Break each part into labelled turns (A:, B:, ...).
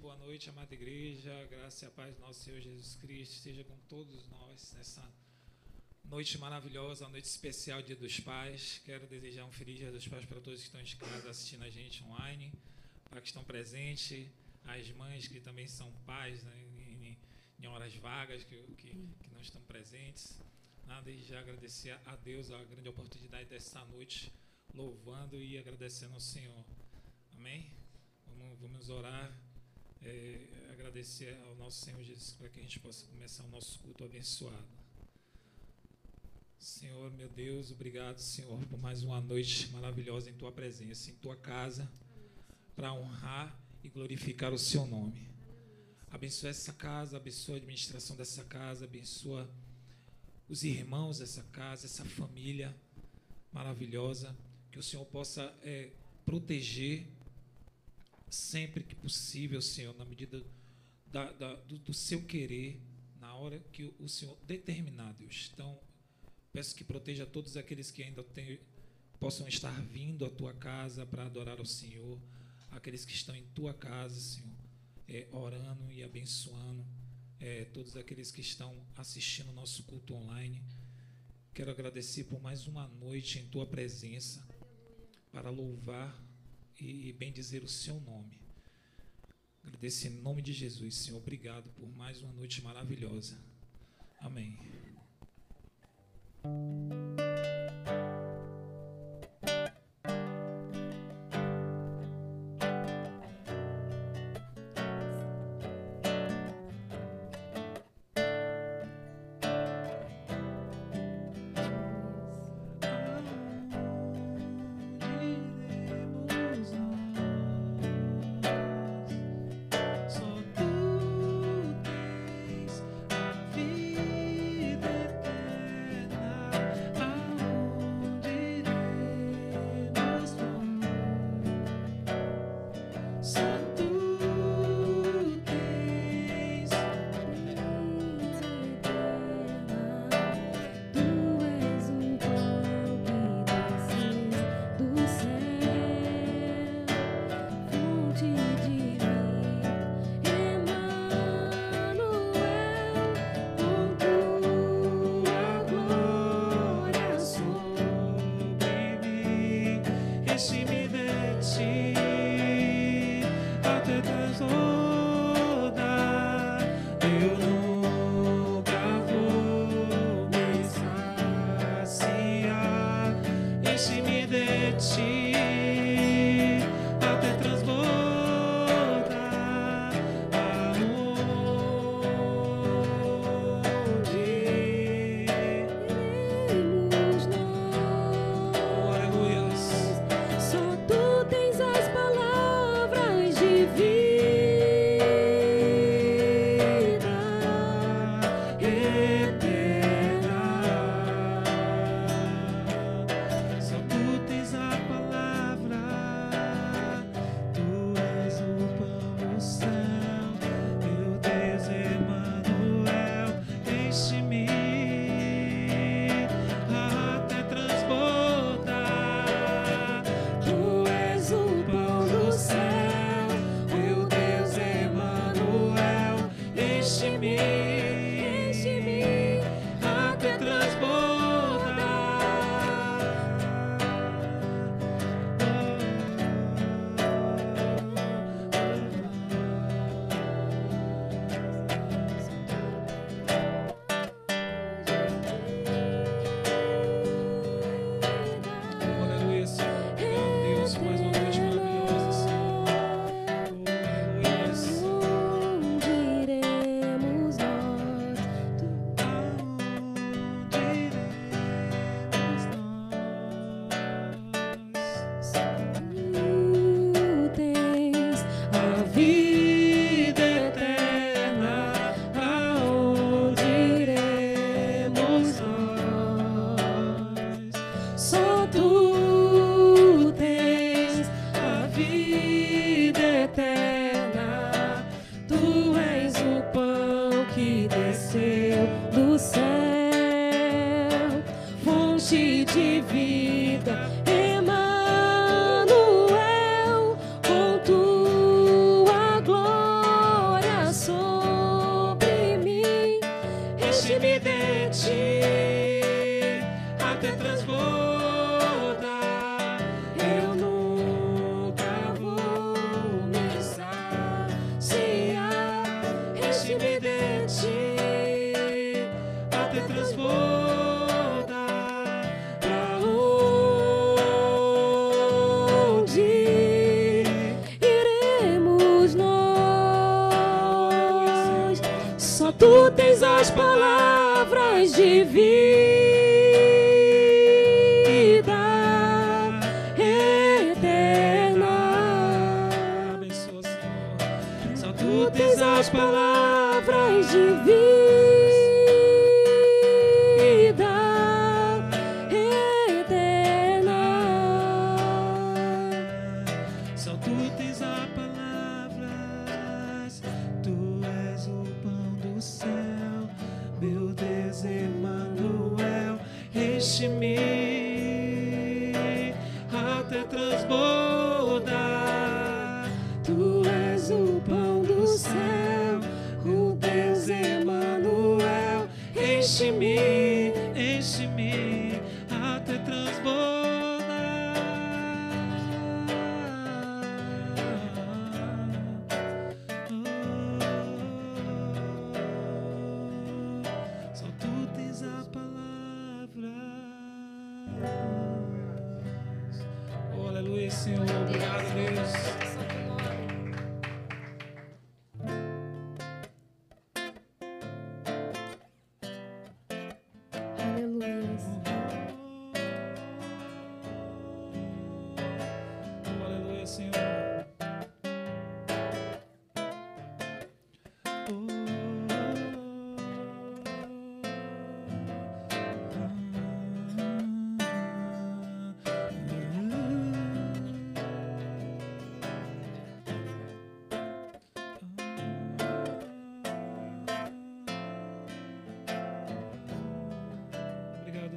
A: boa noite, amada igreja. Graça e a paz do nosso Senhor Jesus Cristo seja com todos nós nessa noite maravilhosa, noite especial, Dia dos Pais. Quero desejar um feliz Dia dos Pais para todos que estão em casa assistindo a gente online, para que estão presentes, as mães que também são pais né, em, em, horas vagas, que, que, que não estão presentes. Nada, desde já agradecer a Deus a grande oportunidade dessa noite, louvando e agradecendo ao Senhor. Amém? Vamos, vamos orar é, agradecer ao nosso Senhor Jesus para que a gente possa começar o nosso culto abençoado. Senhor, meu Deus, obrigado, Senhor, por mais uma noite maravilhosa em tua presença, em tua casa, para honrar e glorificar o seu nome. Abençoa essa casa, abençoa a administração dessa casa, abençoa os irmãos dessa casa, essa família maravilhosa, que o Senhor possa é, proteger sempre que possível, Senhor, na medida da, da, do, do, seu querer, na hora que o Senhor determinar, Deus. Então, peço que proteja todos aqueles que ainda tem, possam estar vindo à tua casa para adorar ao Senhor, aqueles que estão em tua casa, Senhor, é, orando e abençoando, é, todos aqueles que estão assistindo o nosso culto online. Quero agradecer por mais uma noite em tua presença, para louvar e bem dizer o seu nome. Agradeço em nome de Jesus, Senhor. Obrigado por mais uma noite maravilhosa. Amém.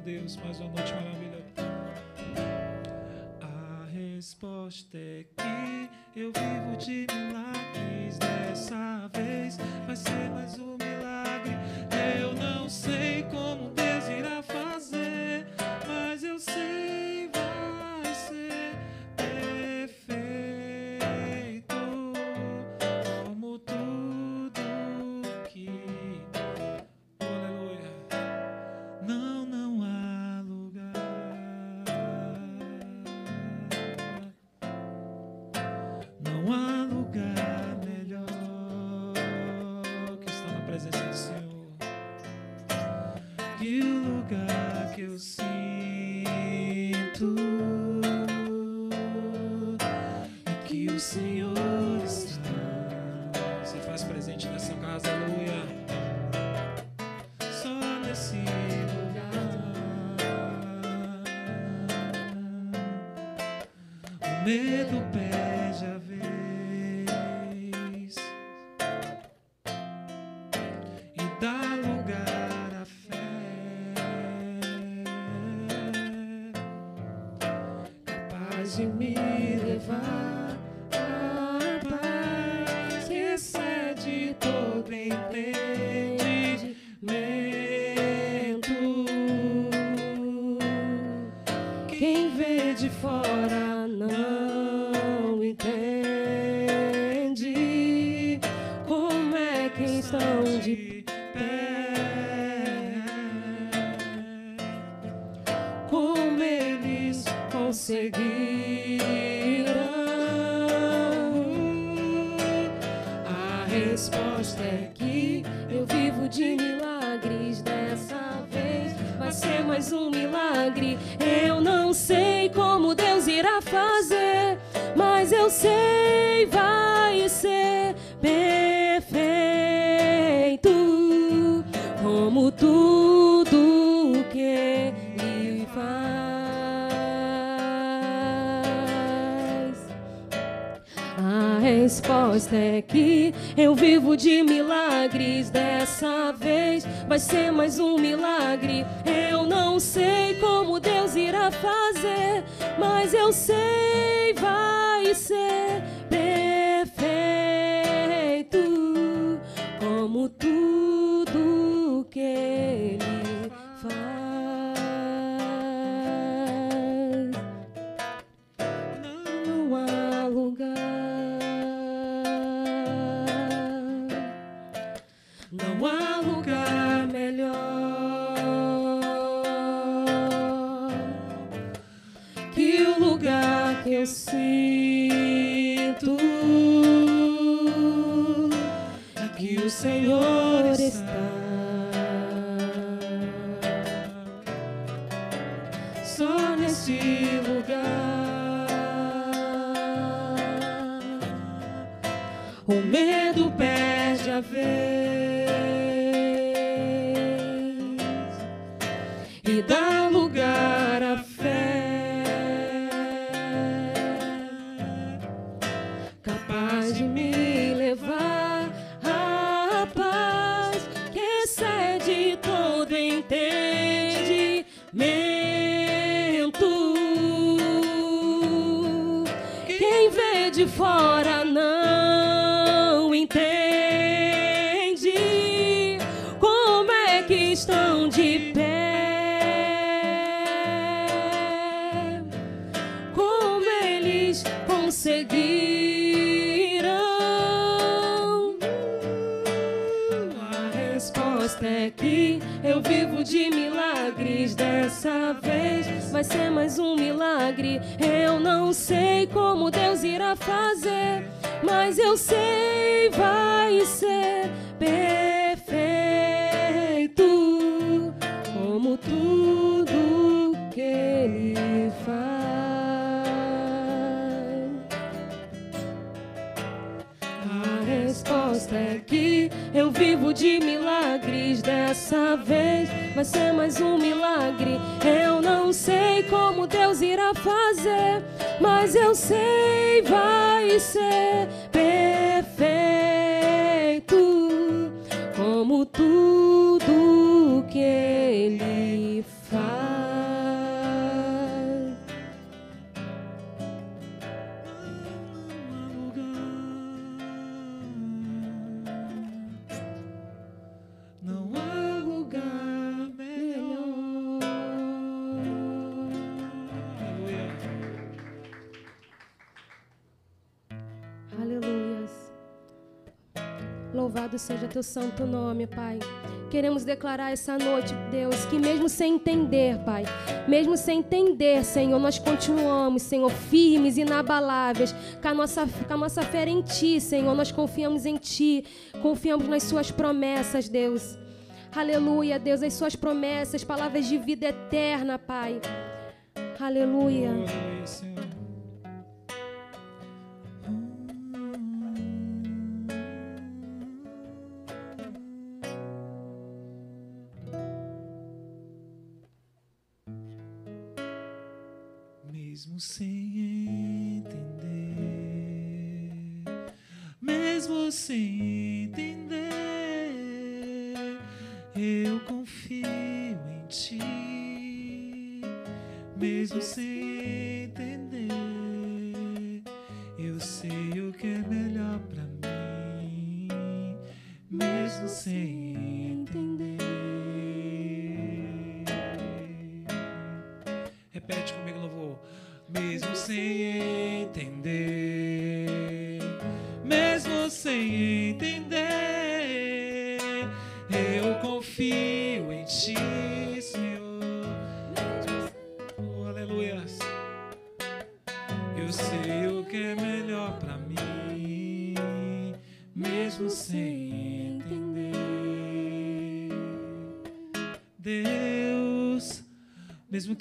A: Deus, mais uma noite maravilhosa. A resposta é que eu vivo de milagres. Dessa vez vai ser mais um. medo perde.
B: pois é que eu vivo de milagres. Dessa vez vai ser mais um milagre. Eu não sei como Deus irá fazer, mas eu sei. Sinto. Aqui o Senhor teu santo nome, Pai. Queremos declarar essa noite, Deus, que mesmo sem entender, Pai, mesmo sem entender, Senhor, nós continuamos, Senhor, firmes, inabaláveis, com a nossa, com a nossa fé em Ti, Senhor. Nós confiamos em Ti, confiamos nas Suas promessas, Deus. Aleluia, Deus, as Suas promessas, palavras de vida eterna, Pai. Aleluia.
A: Mesmo sem entender, eu confio em ti. Mesmo sem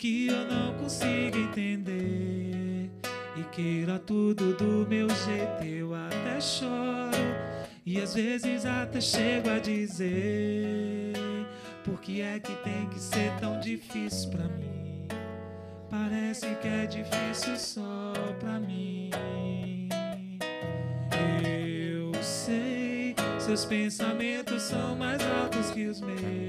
A: que eu não consiga entender e queira tudo do meu jeito, eu até choro e às vezes até chego a dizer: por que é que tem que ser tão difícil pra mim? Parece que é difícil só pra mim. Eu sei, seus pensamentos são mais altos que os meus.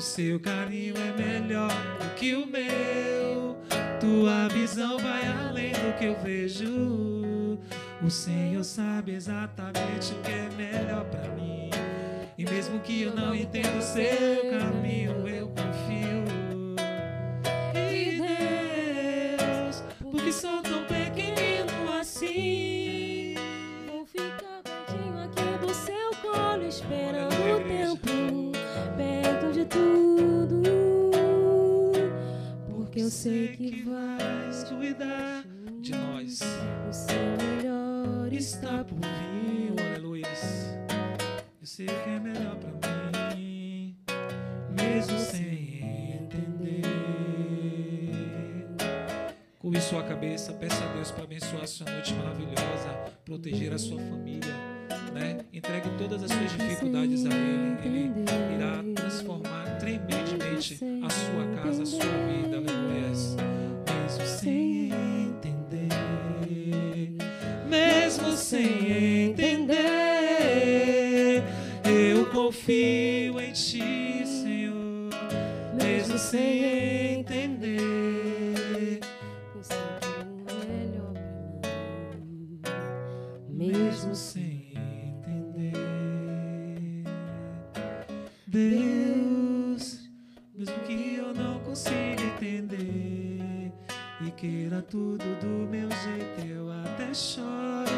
A: O seu carinho é melhor do que o meu. Tua visão vai além do que eu vejo. O Senhor sabe exatamente o que é melhor pra mim. E mesmo que eu não entenda o seu caminho, eu confio.
B: Sei que
A: vais
B: vai
A: cuidar de nós.
B: o seu melhor
A: Está por vir, aleluia. Eu sei que é melhor pra mim, mesmo sem entender. Curve sua cabeça, peça a Deus para abençoar sua noite maravilhosa, proteger a sua família, né? Entregue todas as suas dificuldades a Ele. Ele irá transformar tremendemente a sua casa, a sua vida, aleluia. Mesmo sem entender, mesmo sem entender, eu confio em Ti, Senhor, mesmo sem entender.
B: Eu sei que o melhor pra mim,
A: mesmo sem Deus, mesmo que eu não consiga entender e queira tudo do meu jeito, eu até choro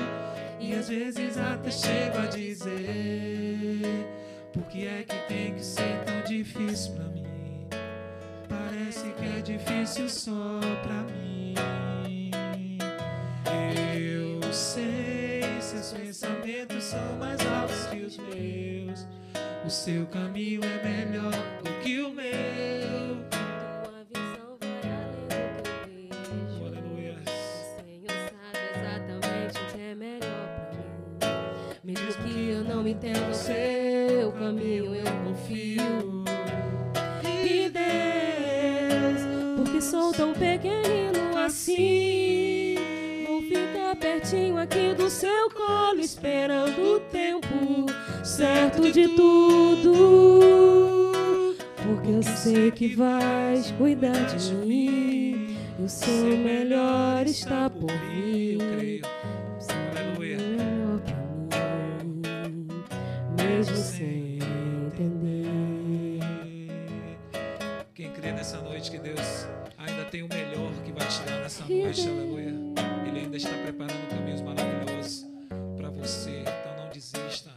A: e às vezes até chego a dizer: Por que é que tem que ser tão difícil pra mim? Parece que é difícil só pra mim. Seu caminho é melhor do que o meu.
B: tua visão vai além do que eu vejo.
A: Aleluia.
B: O Senhor sabe exatamente o que é melhor pra mim. Mesmo que eu não entenda o seu caminho, eu confio. E Deus, porque sou tão pequenino assim, vou ficar pertinho aqui do seu colo, esperando o tempo certo de tudo. Que vais cuidar de mim, e o seu melhor está por vir.
A: Eu creio. Aleluia.
B: melhor pra mim, mesmo sem entender.
A: Quem crê nessa noite que Deus ainda tem o melhor que vai te dar nessa noite, aleluia. Ele ainda está preparando caminhos maravilhosos para você. Então não desista.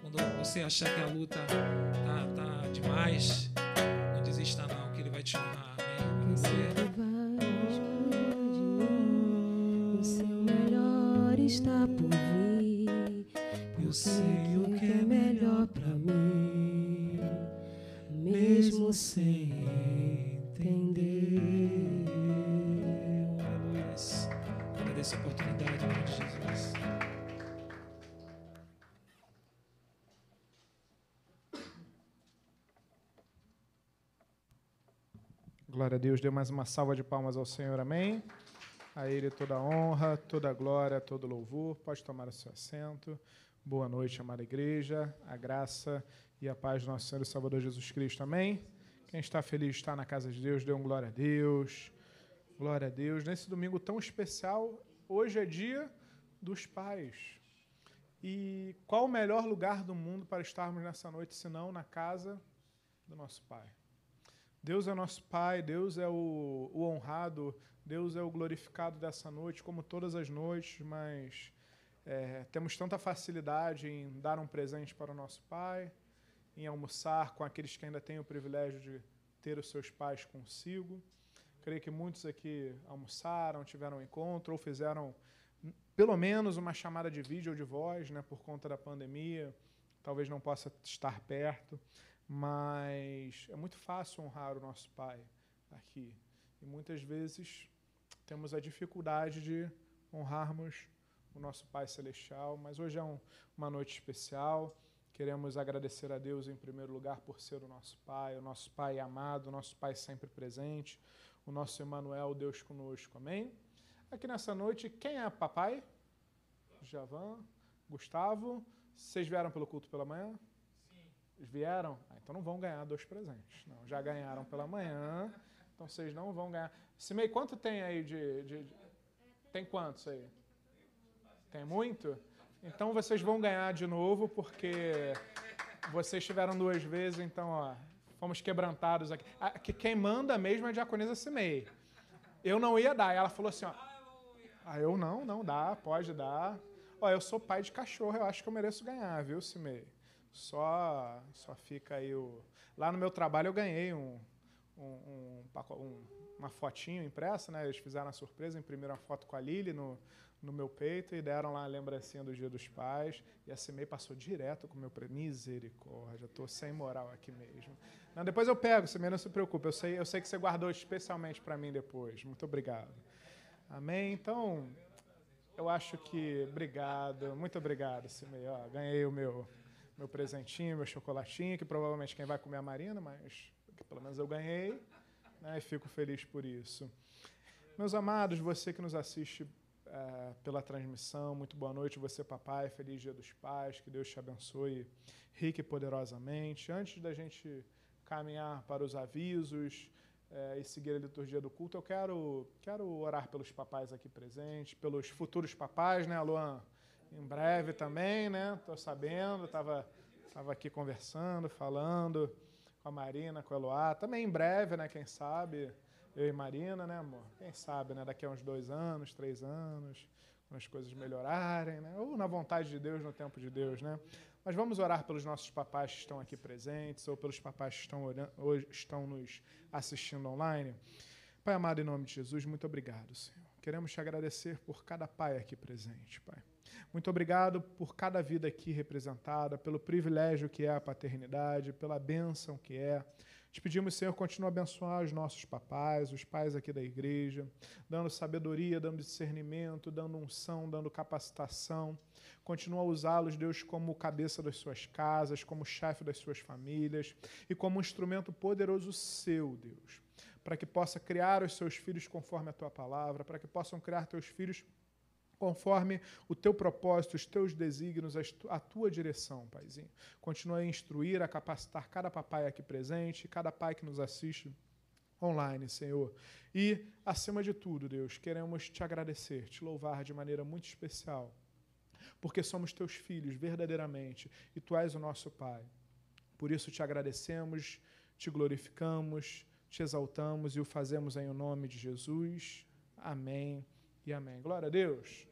A: Quando você achar que a luta mesmo sem entender. Aleluia. Agradeço a oportunidade em nome de Jesus.
C: Glória a Deus, dê mais uma salva de palmas ao Senhor, amém. A Ele toda a honra, toda a glória, todo o louvor. Pode tomar o seu assento. Boa noite, amada igreja. A graça e a paz do nosso Senhor e Salvador Jesus Cristo, amém. Quem está feliz estar na casa de Deus, dê um glória a Deus. Glória a Deus. Nesse domingo tão especial, hoje é dia dos pais. E qual o melhor lugar do mundo para estarmos nessa noite, senão na casa do nosso Pai? Deus é nosso Pai, Deus é o, o honrado, Deus é o glorificado dessa noite, como todas as noites, mas é, temos tanta facilidade em dar um presente para o nosso Pai, em almoçar com aqueles que ainda têm o privilégio de ter os seus pais consigo. Creio que muitos aqui almoçaram, tiveram um encontro ou fizeram hum, pelo menos uma chamada de vídeo ou de voz, né, por conta da pandemia. Talvez não possa estar perto mas é muito fácil honrar o nosso Pai aqui. E muitas vezes temos a dificuldade de honrarmos o nosso Pai Celestial, mas hoje é um, uma noite especial. Queremos agradecer a Deus em primeiro lugar por ser o nosso Pai, o nosso Pai amado, o nosso Pai sempre presente, o nosso Emmanuel, Deus conosco. Amém? Aqui nessa noite, quem é papai? Javan, Gustavo. Vocês vieram pelo culto pela manhã? Vieram? Ah, então não vão ganhar dois presentes. Não, já ganharam pela manhã, então vocês não vão ganhar. Simei, quanto tem aí de, de- de- Tem quantos aí? Tem muito? Então vocês vão ganhar de novo, porque vocês tiveram duas vezes, então, ó, fomos quebrantados aqui. Ah, quem manda mesmo é a diaconisa Cimei. Eu não ia dar. Ela falou assim, ó. Ah, eu não, não dá, pode dar. Ó, eu sou pai de cachorro, eu acho que eu mereço ganhar, viu, Cimei? Só, só fica aí o. Lá no meu trabalho eu ganhei um, um, um, um uma fotinho impressa, né? Eles fizeram a surpresa, imprimiram a foto com a Lili no, no meu peito e deram lá a lembrancinha do Dia dos Pais. E a CIMEI passou direto com o meu prêmio. Misericórdia, estou sem moral aqui mesmo. Não, depois eu pego, CIMEI, não se preocupe. Eu sei, eu sei que você guardou especialmente para mim depois. Muito obrigado. Amém? Então, eu acho que... Obrigado, muito obrigado, CIMEI. Ó, ganhei o meu, meu presentinho, meu chocolatinho, que provavelmente quem vai comer é a Marina, mas pelo menos eu ganhei. Né, e fico feliz por isso. Meus amados, você que nos assiste é, pela transmissão. Muito boa noite, você, papai. Feliz Dia dos Pais. Que Deus te abençoe rica e poderosamente. Antes da gente caminhar para os avisos é, e seguir a liturgia do culto, eu quero, quero orar pelos papais aqui presentes, pelos futuros papais, né, Luan? Em breve também, né? Estou sabendo, estava tava aqui conversando, falando com a Marina, com a Eloá. Também em breve, né? Quem sabe eu e Marina, né, amor? Quem sabe, né? Daqui a uns dois anos, três anos, quando as coisas melhorarem, né? Ou na vontade de Deus, no tempo de Deus, né? Mas vamos orar pelos nossos papais que estão aqui presentes, ou pelos papais que estão, hoje, estão nos assistindo online. Pai amado, em nome de Jesus, muito obrigado, Senhor. Queremos te agradecer por cada pai aqui presente, Pai. Muito obrigado por cada vida aqui representada, pelo privilégio que é a paternidade, pela bênção que é te pedimos, Senhor, continua a abençoar os nossos papais, os pais aqui da igreja, dando sabedoria, dando discernimento, dando unção, dando capacitação. Continua a usá-los, Deus, como cabeça das suas casas, como chefe das suas famílias e como um instrumento poderoso seu, Deus, para que possa criar os seus filhos conforme a tua palavra, para que possam criar teus filhos conforme o teu propósito, os teus desígnios, a tua direção, Paizinho. Continua a instruir, a capacitar cada papai aqui presente, cada pai que nos assiste online, Senhor. E, acima de tudo, Deus, queremos te agradecer, te louvar de maneira muito especial, porque somos teus filhos verdadeiramente e tu és o nosso Pai. Por isso te agradecemos, te glorificamos, te exaltamos e o fazemos em o nome de Jesus. Amém e amém. Glória a Deus.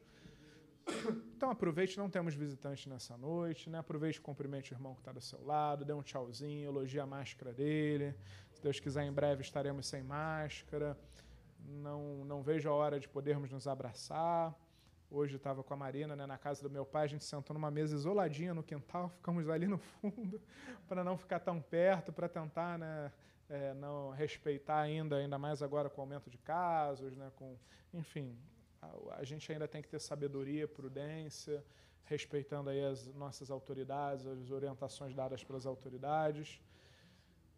C: Então aproveite, não temos visitante nessa noite, né? Aproveite cumprimente o irmão que está do seu lado, dê um tchauzinho, elogie a máscara dele. Se Deus quiser, em breve estaremos sem máscara. Não, não vejo a hora de podermos nos abraçar. Hoje estava com a Marina né, na casa do meu pai, a gente sentou numa mesa isoladinha no quintal, ficamos ali no fundo, para não ficar tão perto, para tentar né, é, não respeitar ainda, ainda mais agora com o aumento de casos, né, com, enfim, a, gente ainda tem que ter sabedoria, prudência, respeitando aí as nossas autoridades, as orientações dadas pelas autoridades.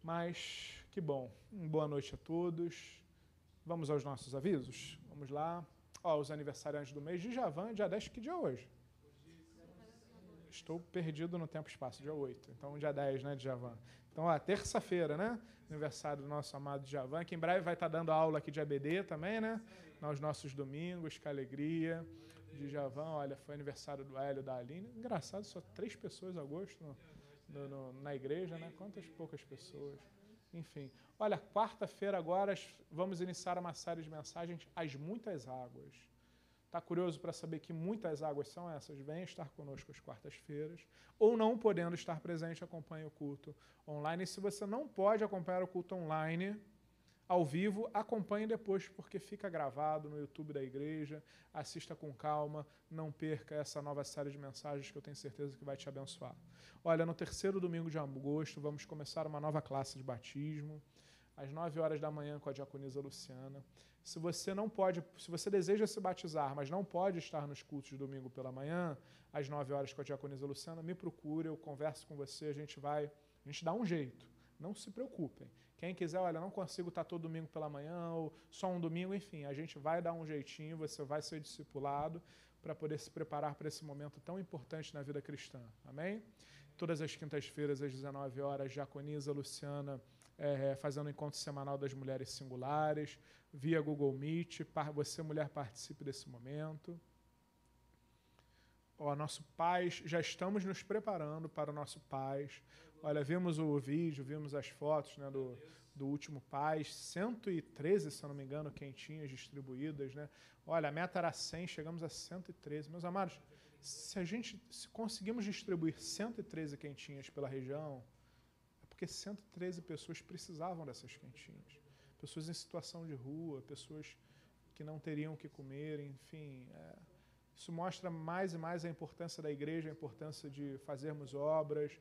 C: Mas que bom. Boa noite a todos. Vamos aos nossos avisos? Vamos lá. Ó, os aniversariantes do mês de Javan, dia 10, que dia é hoje? Estou perdido no tempo e espaço, dia 8. Então, dia 10, né, de Javan. Então, ó, terça-feira, né? Aniversário do nosso amado Javan, que em breve vai estar dando aula aqui de ABD também, né? Nos nossos domingos, que alegria. De Javão, olha, foi aniversário do Hélio da Aline. Engraçado, só três pessoas em agosto no, no, no, na igreja, né? Quantas poucas pessoas. Enfim. Olha, quarta-feira agora vamos iniciar uma série de mensagens As Muitas Águas. Está curioso para saber que muitas águas são essas? Venha estar conosco às quartas-feiras. Ou não podendo estar presente, acompanhe o culto online. E se você não pode acompanhar o culto online, ao vivo, acompanhe depois, porque fica gravado no YouTube da igreja. Assista com calma, não perca essa nova série de mensagens que eu tenho certeza que vai te abençoar. Olha, no terceiro domingo de agosto, vamos começar uma nova classe de batismo, às 9 horas da manhã com a diaconisa Luciana. Se você não pode, se você deseja se batizar, mas não pode estar nos cultos de domingo pela manhã, às 9 horas com a diaconisa Luciana, me procure, eu converso com você, a gente vai, a gente dá um jeito. Não se preocupem. Quem quiser, olha, não consigo estar todo domingo pela manhã ou só um domingo, enfim, a gente vai dar um jeitinho, você vai ser discipulado para poder se preparar para esse momento tão importante na vida cristã. Amém? Todas as quintas-feiras, às 19 horas, Jaconiza Luciana é, fazendo o encontro semanal das mulheres singulares, via Google Meet. Você, mulher, participe desse momento. Ó, nosso Paz, já estamos nos preparando para o nosso Paz Olha, vimos o vídeo, vimos as fotos né, do, do último Paz, 113, se eu não me engano, quentinhas distribuídas. Né? Olha, a meta era 100, chegamos a 113. Meus amados, se a gente se conseguimos distribuir 113 quentinhas pela região, é porque 113 pessoas precisavam dessas quentinhas. Pessoas em situação de rua, pessoas que não teriam o que comer, enfim. É, isso mostra mais e mais a importância da igreja, a importância de fazermos obras.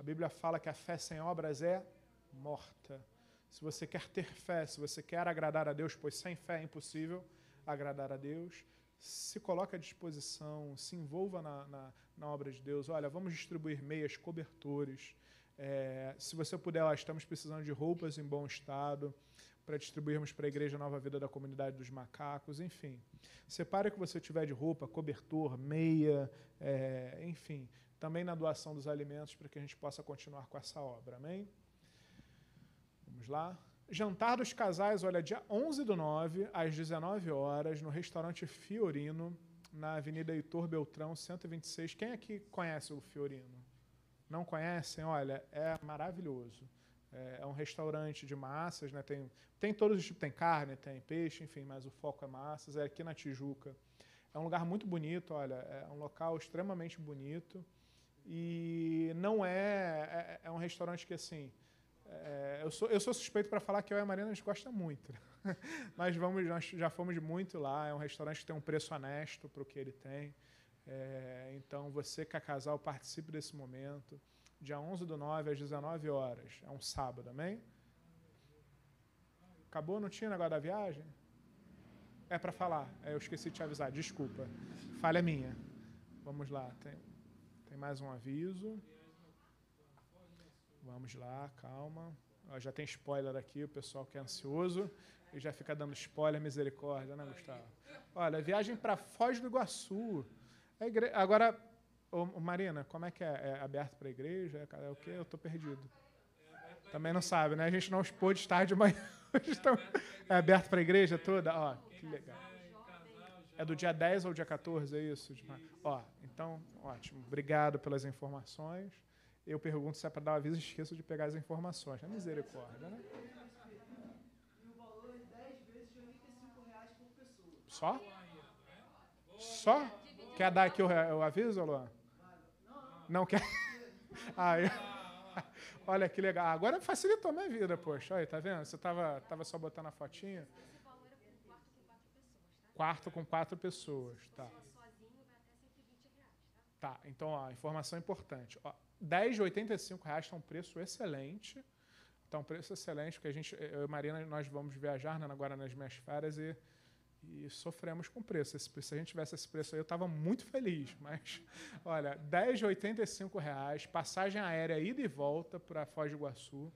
C: A Bíblia fala que a fé sem obras é morta. Se você quer ter fé, se você quer agradar a Deus, pois sem fé é impossível agradar a Deus, se coloque à disposição, se envolva na, na, na obra de Deus. Olha, vamos distribuir meias, cobertores. É, se você puder, lá, estamos precisando de roupas em bom estado para distribuirmos para a Igreja Nova Vida da Comunidade dos Macacos, enfim. Separe o que você tiver de roupa, cobertor, meia, é, enfim. Também na doação dos alimentos para que a gente possa continuar com essa obra, amém? Vamos lá. Jantar dos casais, olha, dia 11 do 9, às 19 horas, no restaurante Fiorino, na Avenida Heitor Beltrão, 126. Quem aqui conhece o Fiorino? Não conhecem? Olha, é maravilhoso. É, é um restaurante de massas, né? tem, tem todos os tipos, tem carne, tem peixe, enfim, mas o foco é massas, é aqui na Tijuca. É um lugar muito bonito, olha, é um local extremamente bonito e não é, é, é um restaurante que, assim, é, eu, sou, eu sou suspeito para falar que eu e a Marina a gente gosta muito. Mas vamos, nós já fomos muito lá. É um restaurante que tem um preço honesto para o que ele tem. É, então, você que é casal, participe desse momento. Dia 11 do 9 às 19 horas. É um sábado, amém? Acabou? Não tinha negócio da viagem? É para falar. É, eu esqueci de te avisar. Desculpa. Falha minha. Vamos lá. Tem, tem mais um aviso. Vamos lá, calma. Já tem spoiler aqui, o pessoal que é ansioso e já fica dando spoiler, misericórdia, né, Gustavo? Olha, viagem para Foz do Iguaçu. Igre... Agora, ô, Marina, como é que é? É aberto para a igreja? É, é o quê? Eu estou perdido. Também não sabe, né? A gente não pôde estar de manhã. Então, é aberto para a igreja toda? Ó, que legal. É do dia 10 ao dia 14, é isso? Ó, então, ótimo. Obrigado pelas informações eu pergunto se é para dar um aviso e esqueço de pegar as informações. É misericórdia, né? Só? Só? Quer dar aqui o, o aviso, Luan? Não quer? Ah. Olha que legal. Agora facilitou minha vida, poxa. Olha, tá vendo? Você tava, tava só botando a fotinha. Quarto com quatro pessoas, tá. Tá, então, ó, informação importante. Ó, 10 de 85 reais está um preço excelente. Está um preço excelente, porque a gente, eu e Marina, nós vamos viajar né, agora nas minhas férias e, e sofremos com o preço. Esse, se a gente tivesse esse preço aí, eu estava muito feliz. Mas, olha, 10 de 85 reais, passagem aérea ida e volta para Foz do Iguaçu,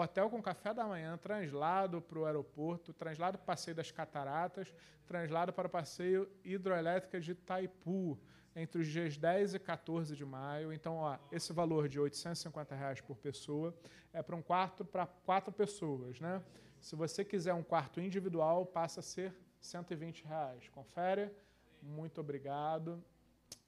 C: hotel com café da manhã, translado para o aeroporto, translado para o passeio das cataratas, translado para o passeio hidroelétrica de Itaipu entre os dias 10 e 14 de maio. Então, ó, esse valor de 850 reais por pessoa é para um quarto para quatro pessoas. Né? Se você quiser um quarto individual, passa a ser 120 reais. Confere? Muito obrigado.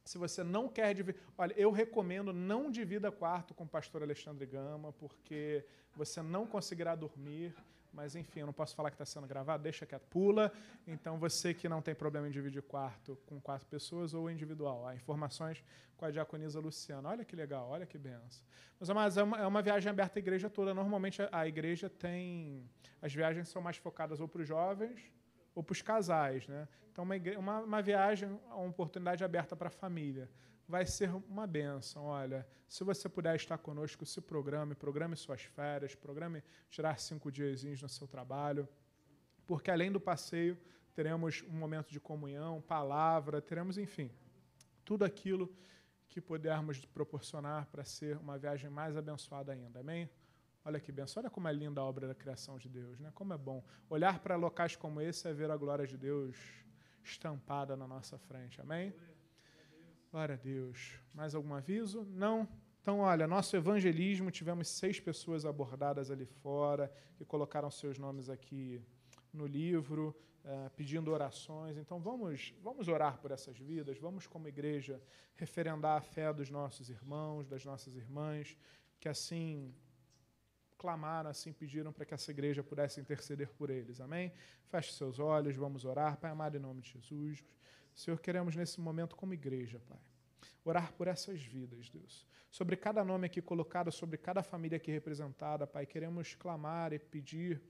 C: Se você não quer dividir. Olha, eu recomendo não divida quarto com o pastor Alexandre Gama, porque você não conseguirá dormir mas enfim, eu não posso falar que está sendo gravado, deixa que pula. Então, você que não tem problema em dividir quarto com quatro pessoas ou individual, há informações com a diaconisa Luciana. Olha que legal, olha que benção. Mas, mas é, uma, é uma viagem aberta à igreja toda. Normalmente, a igreja tem. As viagens são mais focadas ou para os jovens ou para os casais. Né? Então, uma, uma, uma viagem, uma oportunidade aberta para a família vai ser uma benção. Olha, se você puder estar conosco, se programe, programe suas férias, programe tirar cinco dias no seu trabalho, porque além do passeio, teremos um momento de comunhão, palavra, teremos, enfim, tudo aquilo que pudermos proporcionar para ser uma viagem mais abençoada ainda. Amém? Olha que benção, olha como é linda a obra da criação de Deus, né? Como é bom. Olhar para locais como esse é ver a glória de Deus estampada na nossa frente. Amém? Glória a Deus. Mais algum aviso? Não? Então, olha, nosso evangelismo, tivemos seis pessoas abordadas ali fora, que colocaram seus nomes aqui no livro, uh, pedindo orações. Então, vamos, vamos orar por essas vidas, vamos, como igreja, referendar a fé dos nossos irmãos, das nossas irmãs, que assim clamaram, assim pediram para que essa igreja pudesse interceder por eles. Amém? Feche seus olhos, vamos orar. Pai amado, em nome de Jesus. Senhor, queremos nesse momento, como igreja, Pai, orar por essas vidas, Deus. Sobre cada nome aqui colocado, sobre cada família aqui representada, Pai, queremos clamar e pedir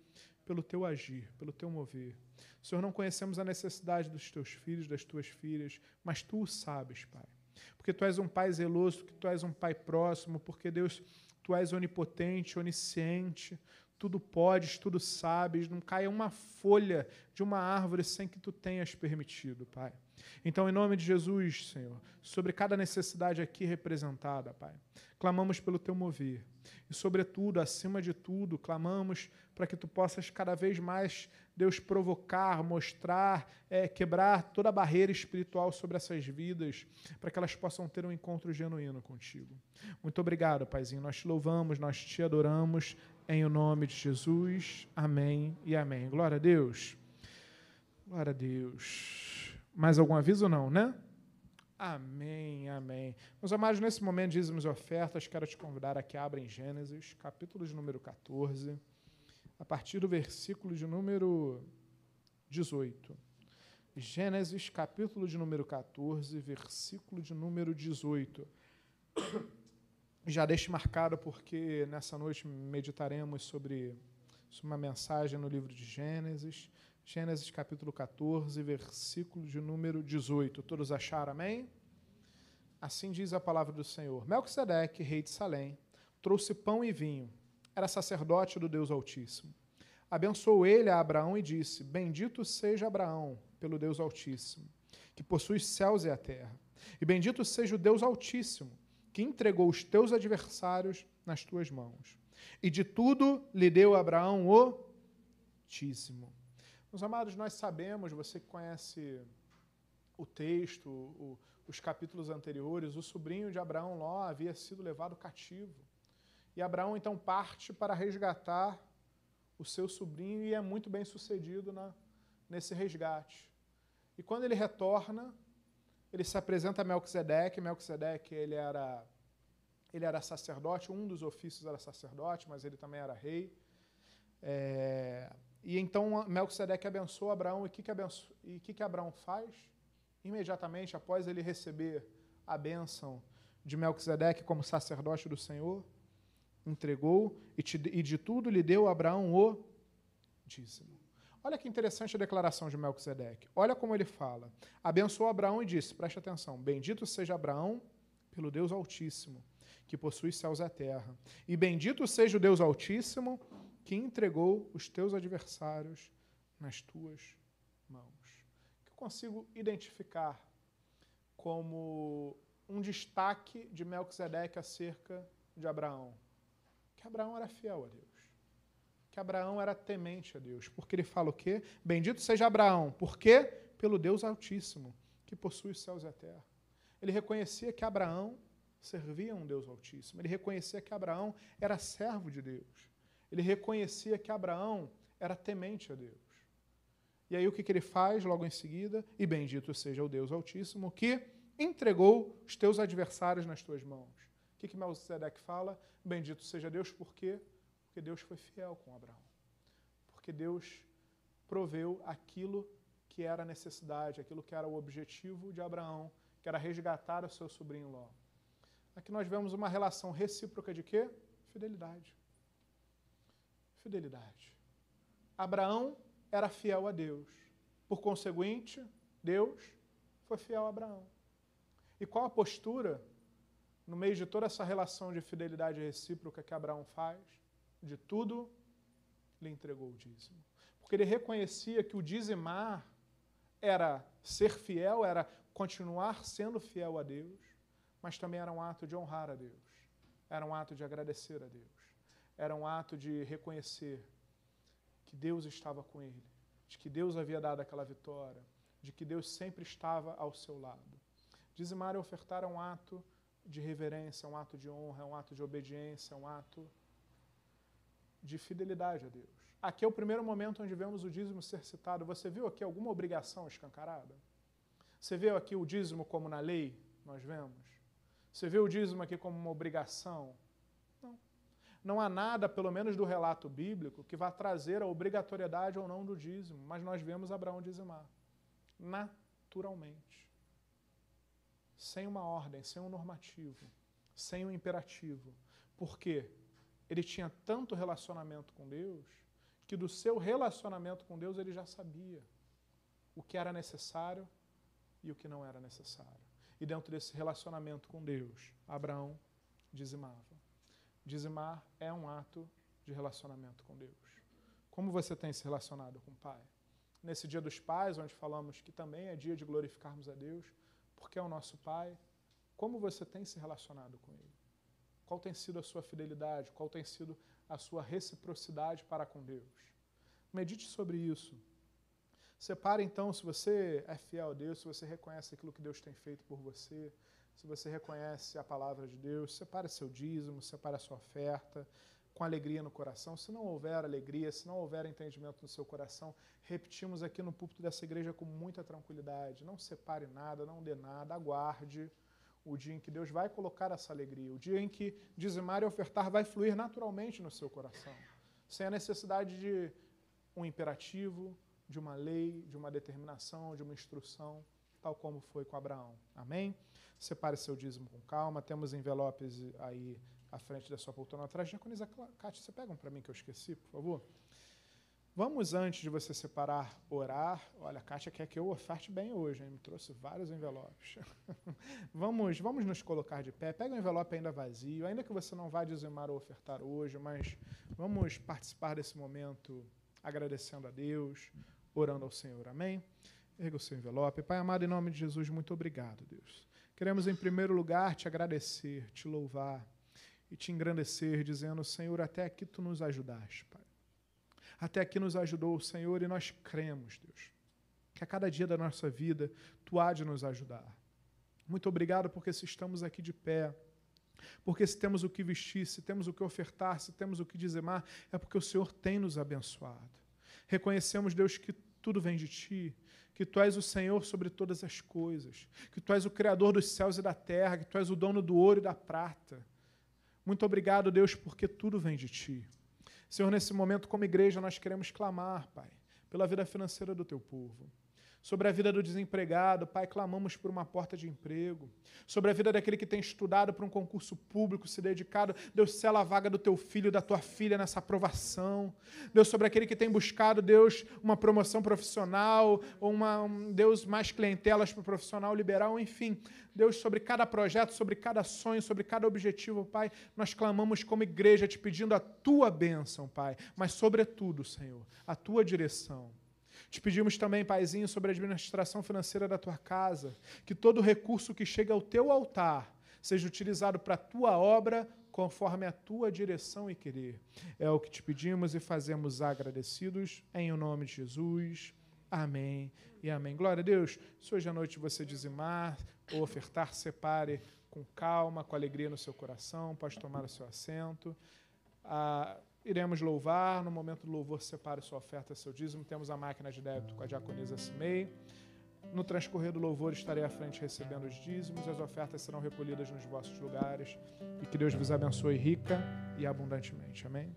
C: pelo teu agir, pelo teu mover. Senhor, não conhecemos a necessidade dos teus filhos, das tuas filhas, mas tu o sabes, Pai. Porque tu és um pai zeloso, porque tu és um pai próximo, porque Deus Tu és onipotente, onisciente, tudo podes, tudo sabes, não caia uma folha de uma árvore sem que tu tenhas permitido, Pai. Então, em nome de Jesus, Senhor, sobre cada necessidade aqui representada, Pai, clamamos pelo teu mover. E, sobretudo, acima de tudo, clamamos para que tu possas cada vez mais, Deus, provocar, mostrar, é, quebrar toda a barreira espiritual sobre essas vidas, para que elas possam ter um encontro genuíno contigo. Muito obrigado, Paizinho. Nós te louvamos, nós te adoramos, em o nome de Jesus. Amém e amém. Glória a Deus. Glória a Deus. Mais algum aviso ou não, né? Amém, amém. Meus amados, nesse momento dízimos e ofertas, quero te convidar a que abra em Gênesis, capítulo de número 14, a partir do versículo de número 18. Gênesis, capítulo de número 14, versículo de número 18. Já deixe marcado porque nessa noite meditaremos sobre, sobre uma mensagem no livro de Gênesis. Gênesis capítulo 14, versículo de número 18. Todos acharam, amém? Assim diz a palavra do Senhor. Melquisedeque, rei de Salém, trouxe pão e vinho. Era sacerdote do Deus Altíssimo. Abençoou ele a Abraão e disse: Bendito seja Abraão pelo Deus Altíssimo, que possui os céus e a terra. E bendito seja o Deus Altíssimo, que entregou os teus adversários nas tuas mãos. E de tudo lhe deu Abraão o Altíssimo. Meus amados, nós sabemos, você que conhece o texto, o, os capítulos anteriores, o sobrinho de Abraão Ló havia sido levado cativo. E Abraão então parte para resgatar o seu sobrinho e é muito bem sucedido na, nesse resgate. E quando ele retorna, ele se apresenta a Melquisedeque. Melquisedeque ele era, ele era sacerdote, um dos ofícios era sacerdote, mas ele também era rei. É, e então Melquisedeque abençoa Abraão. E o que, que, abenço... que, que Abraão faz? Imediatamente após ele receber a bênção de Melquisedeque como sacerdote do Senhor, entregou e, te... e de tudo lhe deu Abraão o dízimo. Olha que interessante a declaração de Melquisedeque. Olha como ele fala. Abençoou Abraão e disse: preste atenção, bendito seja Abraão pelo Deus Altíssimo, que possui céus e terra. E bendito seja o Deus Altíssimo, que entregou os teus adversários nas tuas mãos. Que eu consigo identificar como um destaque de Melquisedeque acerca de Abraão. Que Abraão era fiel a Deus. Que Abraão era temente a Deus. Porque ele fala o quê? Bendito seja Abraão. Por quê? Pelo Deus Altíssimo, que possui os céus e a terra. Ele reconhecia que Abraão servia um Deus Altíssimo. Ele reconhecia que Abraão era servo de Deus ele reconhecia que Abraão era temente a Deus. E aí o que, que ele faz logo em seguida? E bendito seja o Deus Altíssimo que entregou os teus adversários nas tuas mãos. O que, que Melquisedeque fala? Bendito seja Deus, por quê? Porque Deus foi fiel com Abraão. Porque Deus proveu aquilo que era a necessidade, aquilo que era o objetivo de Abraão, que era resgatar o seu sobrinho Ló. Aqui nós vemos uma relação recíproca de quê? Fidelidade fidelidade. Abraão era fiel a Deus. Por conseguinte, Deus foi fiel a Abraão. E qual a postura, no meio de toda essa relação de fidelidade recíproca que Abraão faz? De tudo, lhe entregou o dízimo. Porque ele reconhecia que o dizimar era ser fiel, era continuar sendo fiel a Deus, mas também era um ato de honrar a Deus, era um ato de agradecer a Deus era um ato de reconhecer que Deus estava com ele, de que Deus havia dado aquela vitória, de que Deus sempre estava ao seu lado. Dizimar e ofertar é um ato de reverência, é um ato de honra, é um ato de obediência, é um ato de fidelidade a Deus. Aqui é o primeiro momento onde vemos o dízimo ser citado. Você viu aqui alguma obrigação escancarada? Você viu aqui o dízimo como na lei nós vemos? Você vê o dízimo aqui como uma obrigação? Não. Há nada, pelo menos do relato bíblico, que vá trazer a obrigatoriedade ou não do dízimo, mas nós vemos Abraão dizimar. Naturalmente. Sem uma ordem, sem um normativo, sem um imperativo. Por quê? Ele tinha tanto relacionamento com Deus que do seu relacionamento com Deus ele já sabia o que era necessário e o que não era necessário. E dentro desse relacionamento com Deus, Abraão dizimava. Dizimar é um ato de relacionamento com Deus. Como você tem se relacionado com o Pai? Nesse Dia dos Pais, onde falamos que também é dia de glorificarmos a Deus, porque é o nosso Pai, como você tem se relacionado com Ele? Qual tem sido a sua fidelidade? Qual tem sido a sua reciprocidade para com Deus? Medite sobre isso. Separe então se você é fiel a Deus, se você reconhece aquilo que Deus tem feito por você, se você reconhece a palavra de Deus, separe seu dízimo, separe a sua oferta, com alegria no coração. Se não houver alegria, se não houver entendimento no seu coração, repetimos aqui no púlpito dessa igreja com muita tranquilidade. Não separe nada, não dê nada, aguarde o dia em que Deus vai colocar essa alegria, o dia em que dizimar e ofertar vai fluir naturalmente no seu coração, sem a necessidade de um imperativo, de uma lei, de uma determinação, de uma instrução, tal como foi com Abraão. Amém? Separe seu dízimo com calma. Temos envelopes aí à frente da sua poltrona atrás. Diaconisa Cátia, você pega um para mim que eu esqueci, por favor? Vamos, antes de você separar, orar. Olha, a Kátia quer que eu oferte bem hoje, hein? me trouxe vários envelopes. vamos, vamos nos colocar de pé. Pega o envelope ainda vazio, ainda que você não vá dizimar ou ofertar hoje, mas vamos participar desse momento agradecendo a Deus, orando ao Senhor. Amém? Erga o seu envelope. Pai amado, em nome de Jesus, muito obrigado, Deus. Queremos, em primeiro lugar, te agradecer, te louvar e te engrandecer, dizendo: Senhor, até aqui tu nos ajudaste, Pai. Até aqui nos ajudou o Senhor e nós cremos, Deus, que a cada dia da nossa vida tu há de nos ajudar. Muito obrigado porque se estamos aqui de pé, porque se temos o que vestir, se temos o que ofertar, se temos o que dizimar, é porque o Senhor tem nos abençoado. Reconhecemos, Deus, que tudo vem de ti, que tu és o Senhor sobre todas as coisas, que tu és o Criador dos céus e da terra, que tu és o dono do ouro e da prata. Muito obrigado, Deus, porque tudo vem de ti. Senhor, nesse momento, como igreja, nós queremos clamar, Pai, pela vida financeira do teu povo. Sobre a vida do desempregado, Pai, clamamos por uma porta de emprego. Sobre a vida daquele que tem estudado para um concurso público, se dedicado, Deus, sela a vaga do teu filho, da tua filha nessa aprovação. Deus, sobre aquele que tem buscado, Deus, uma promoção profissional, ou uma, um, Deus, mais clientelas para o profissional liberal, enfim. Deus, sobre cada projeto, sobre cada sonho, sobre cada objetivo, Pai, nós clamamos como igreja, te pedindo a tua bênção, Pai, mas, sobretudo, Senhor, a tua direção. Te pedimos também, Paizinho, sobre a administração financeira da tua casa, que todo recurso que chega ao teu altar seja utilizado para a tua obra, conforme a tua direção e querer. É o que te pedimos e fazemos agradecidos, em o nome de Jesus. Amém e amém. Glória a Deus. Se hoje à noite você dizimar ou ofertar, separe com calma, com alegria no seu coração, pode tomar o seu assento. Ah, Iremos louvar. No momento do louvor, separe sua oferta, seu dízimo. Temos a máquina de débito com a diaconisa Cimei. No transcorrer do louvor, estarei à frente recebendo os dízimos. As ofertas serão recolhidas nos vossos lugares. E que Deus vos abençoe rica e abundantemente. Amém.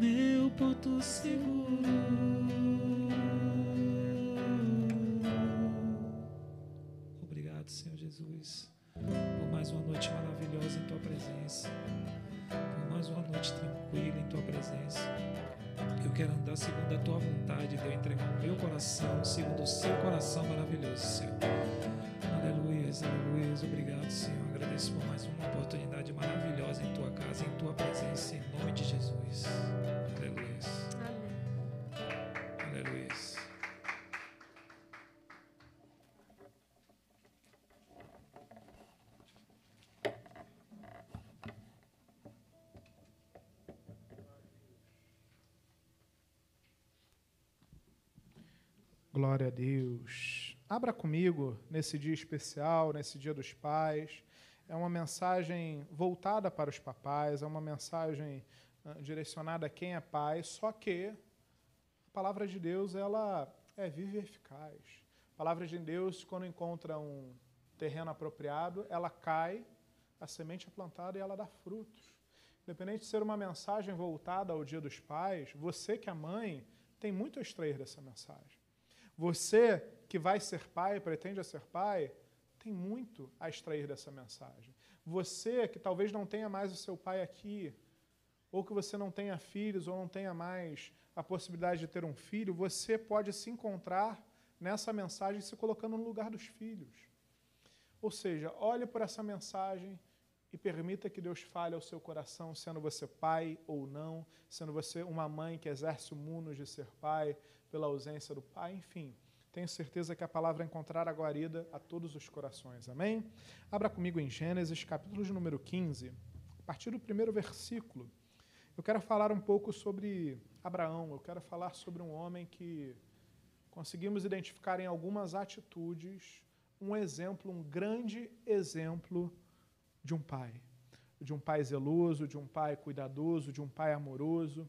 A: Meu porto seguro. Obrigado, Senhor Jesus, por mais uma noite maravilhosa em tua presença, por mais uma noite tranquila em tua presença. Eu quero andar segundo a tua vontade, de eu entregar o meu coração segundo o seu coração maravilhoso, Senhor. Aleluia, aleluia. Obrigado, Senhor. Agradeço por mais uma oportunidade maravilhosa em tua casa, em tua presença, em nome de
C: Glória a Deus. Abra comigo nesse dia especial, nesse Dia dos Pais. É uma mensagem voltada para os papais, é uma mensagem ah, direcionada a quem é pai, só que a palavra de Deus ela é viva e eficaz. A palavra de Deus, quando encontra um terreno apropriado, ela cai, a semente é plantada e ela dá frutos. Independente de ser uma mensagem voltada ao Dia dos Pais, você que é mãe tem muito a extrair dessa mensagem. Você que vai ser pai, pretende ser pai, tem muito a extrair dessa mensagem. Você que talvez não tenha mais o seu pai aqui, ou que você não tenha filhos, ou não tenha mais a possibilidade de ter um filho, você pode se encontrar nessa mensagem se colocando no lugar dos filhos. Ou seja, olhe por essa mensagem e permita que Deus fale ao seu coração, sendo você pai ou não, sendo você uma mãe que exerce o mundo de ser pai pela ausência do pai, enfim. Tenho certeza que a palavra vai encontrar a guarida a todos os corações. Amém? Abra comigo em Gênesis, capítulo de número 15, a partir do primeiro versículo. Eu quero falar um pouco sobre Abraão, eu quero falar sobre um homem que conseguimos identificar em algumas atitudes um exemplo, um grande exemplo de um pai. De um pai zeloso, de um pai cuidadoso, de um pai amoroso.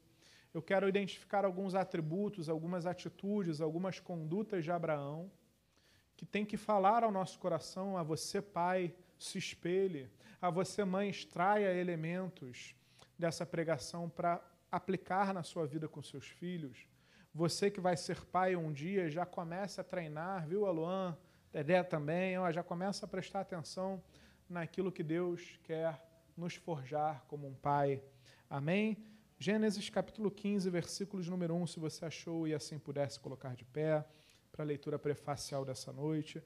C: Eu quero identificar alguns atributos, algumas atitudes, algumas condutas de Abraão que tem que falar ao nosso coração, a você, pai, se espelhe, a você, mãe, extraia elementos dessa pregação para aplicar na sua vida com seus filhos. Você que vai ser pai um dia, já comece a treinar, viu, Aluan? Dedé também, ó, já começa a prestar atenção naquilo que Deus quer nos forjar como um pai. Amém? Gênesis capítulo 15, versículos número 1, se você achou e assim pudesse colocar de pé para a leitura prefacial dessa noite.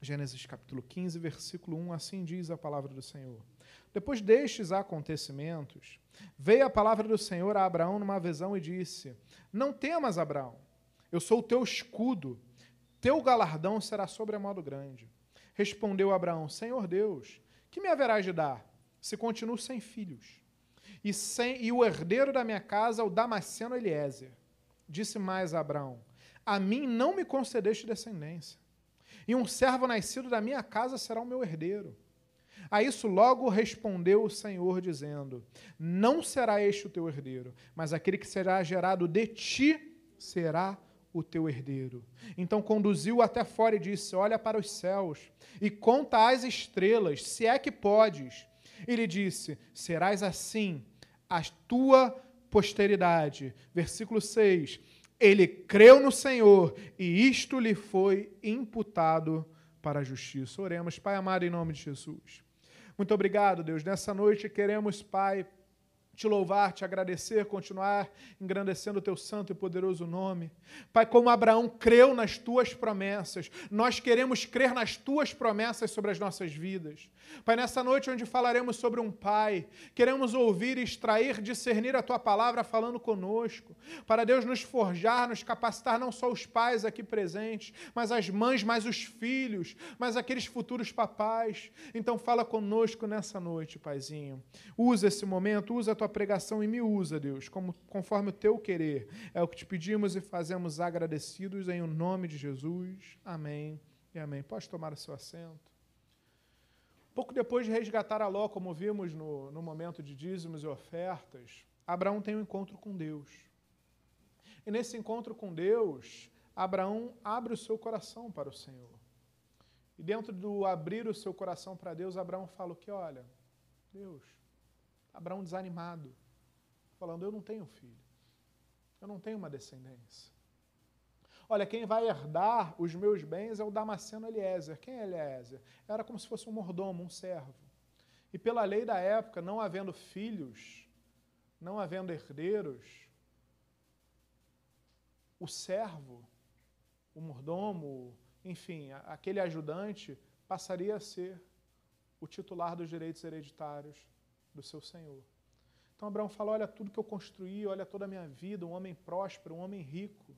C: Gênesis capítulo 15, versículo 1, assim diz a palavra do Senhor. Depois destes acontecimentos, veio a palavra do Senhor a Abraão numa visão e disse: Não temas, Abraão, eu sou o teu escudo, teu galardão será sobremodo grande. Respondeu Abraão: Senhor Deus, Que me haverás de dar, se continuo sem filhos? E, sem, e o herdeiro da minha casa, o Damasceno Eliezer. Disse mais a Abraão: A mim não me concedeste descendência, e um servo nascido da minha casa será o meu herdeiro. A isso logo respondeu o Senhor, dizendo: Não será este o teu herdeiro, mas aquele que será gerado de ti será o teu herdeiro. Então conduziu até fora e disse: Olha para os céus e conta as estrelas, se é que podes. E lhe disse: Serás assim a tua posteridade. Versículo 6. Ele creu no Senhor e isto lhe foi imputado para a justiça. Oremos, Pai amado, em nome de Jesus. Muito obrigado, Deus. Nessa noite queremos, Pai, te louvar, te agradecer, continuar engrandecendo o teu santo e poderoso nome. Pai, como Abraão creu nas tuas promessas, nós queremos crer nas tuas promessas sobre as nossas vidas. Pai, nessa noite onde falaremos sobre um pai, queremos ouvir, extrair, discernir a tua palavra falando conosco, para Deus nos forjar, nos capacitar, não só os pais aqui presentes, mas as mães, mas os filhos, mas aqueles futuros papais. Então fala conosco nessa noite, Paizinho. Usa esse momento, usa a tua pregação e me usa, Deus, como, conforme o teu querer. É o que te pedimos e fazemos agradecidos em o nome de Jesus. Amém e amém. Pode tomar o seu assento. Pouco depois de resgatar Ló, como vimos no, no momento de dízimos e ofertas, Abraão tem um encontro com Deus. E nesse encontro com Deus, Abraão abre o seu coração para o Senhor. E dentro do abrir o seu coração para Deus, Abraão fala o que? Olha, Deus, Abraão desanimado, falando: Eu não tenho filho, eu não tenho uma descendência. Olha, quem vai herdar os meus bens é o Damasceno Eliezer. Quem é Eliezer? Era como se fosse um mordomo, um servo. E pela lei da época, não havendo filhos, não havendo herdeiros, o servo, o mordomo, enfim, aquele ajudante passaria a ser o titular dos direitos hereditários do seu Senhor. Então Abraão fala: Olha tudo que eu construí, olha toda a minha vida, um homem próspero, um homem rico.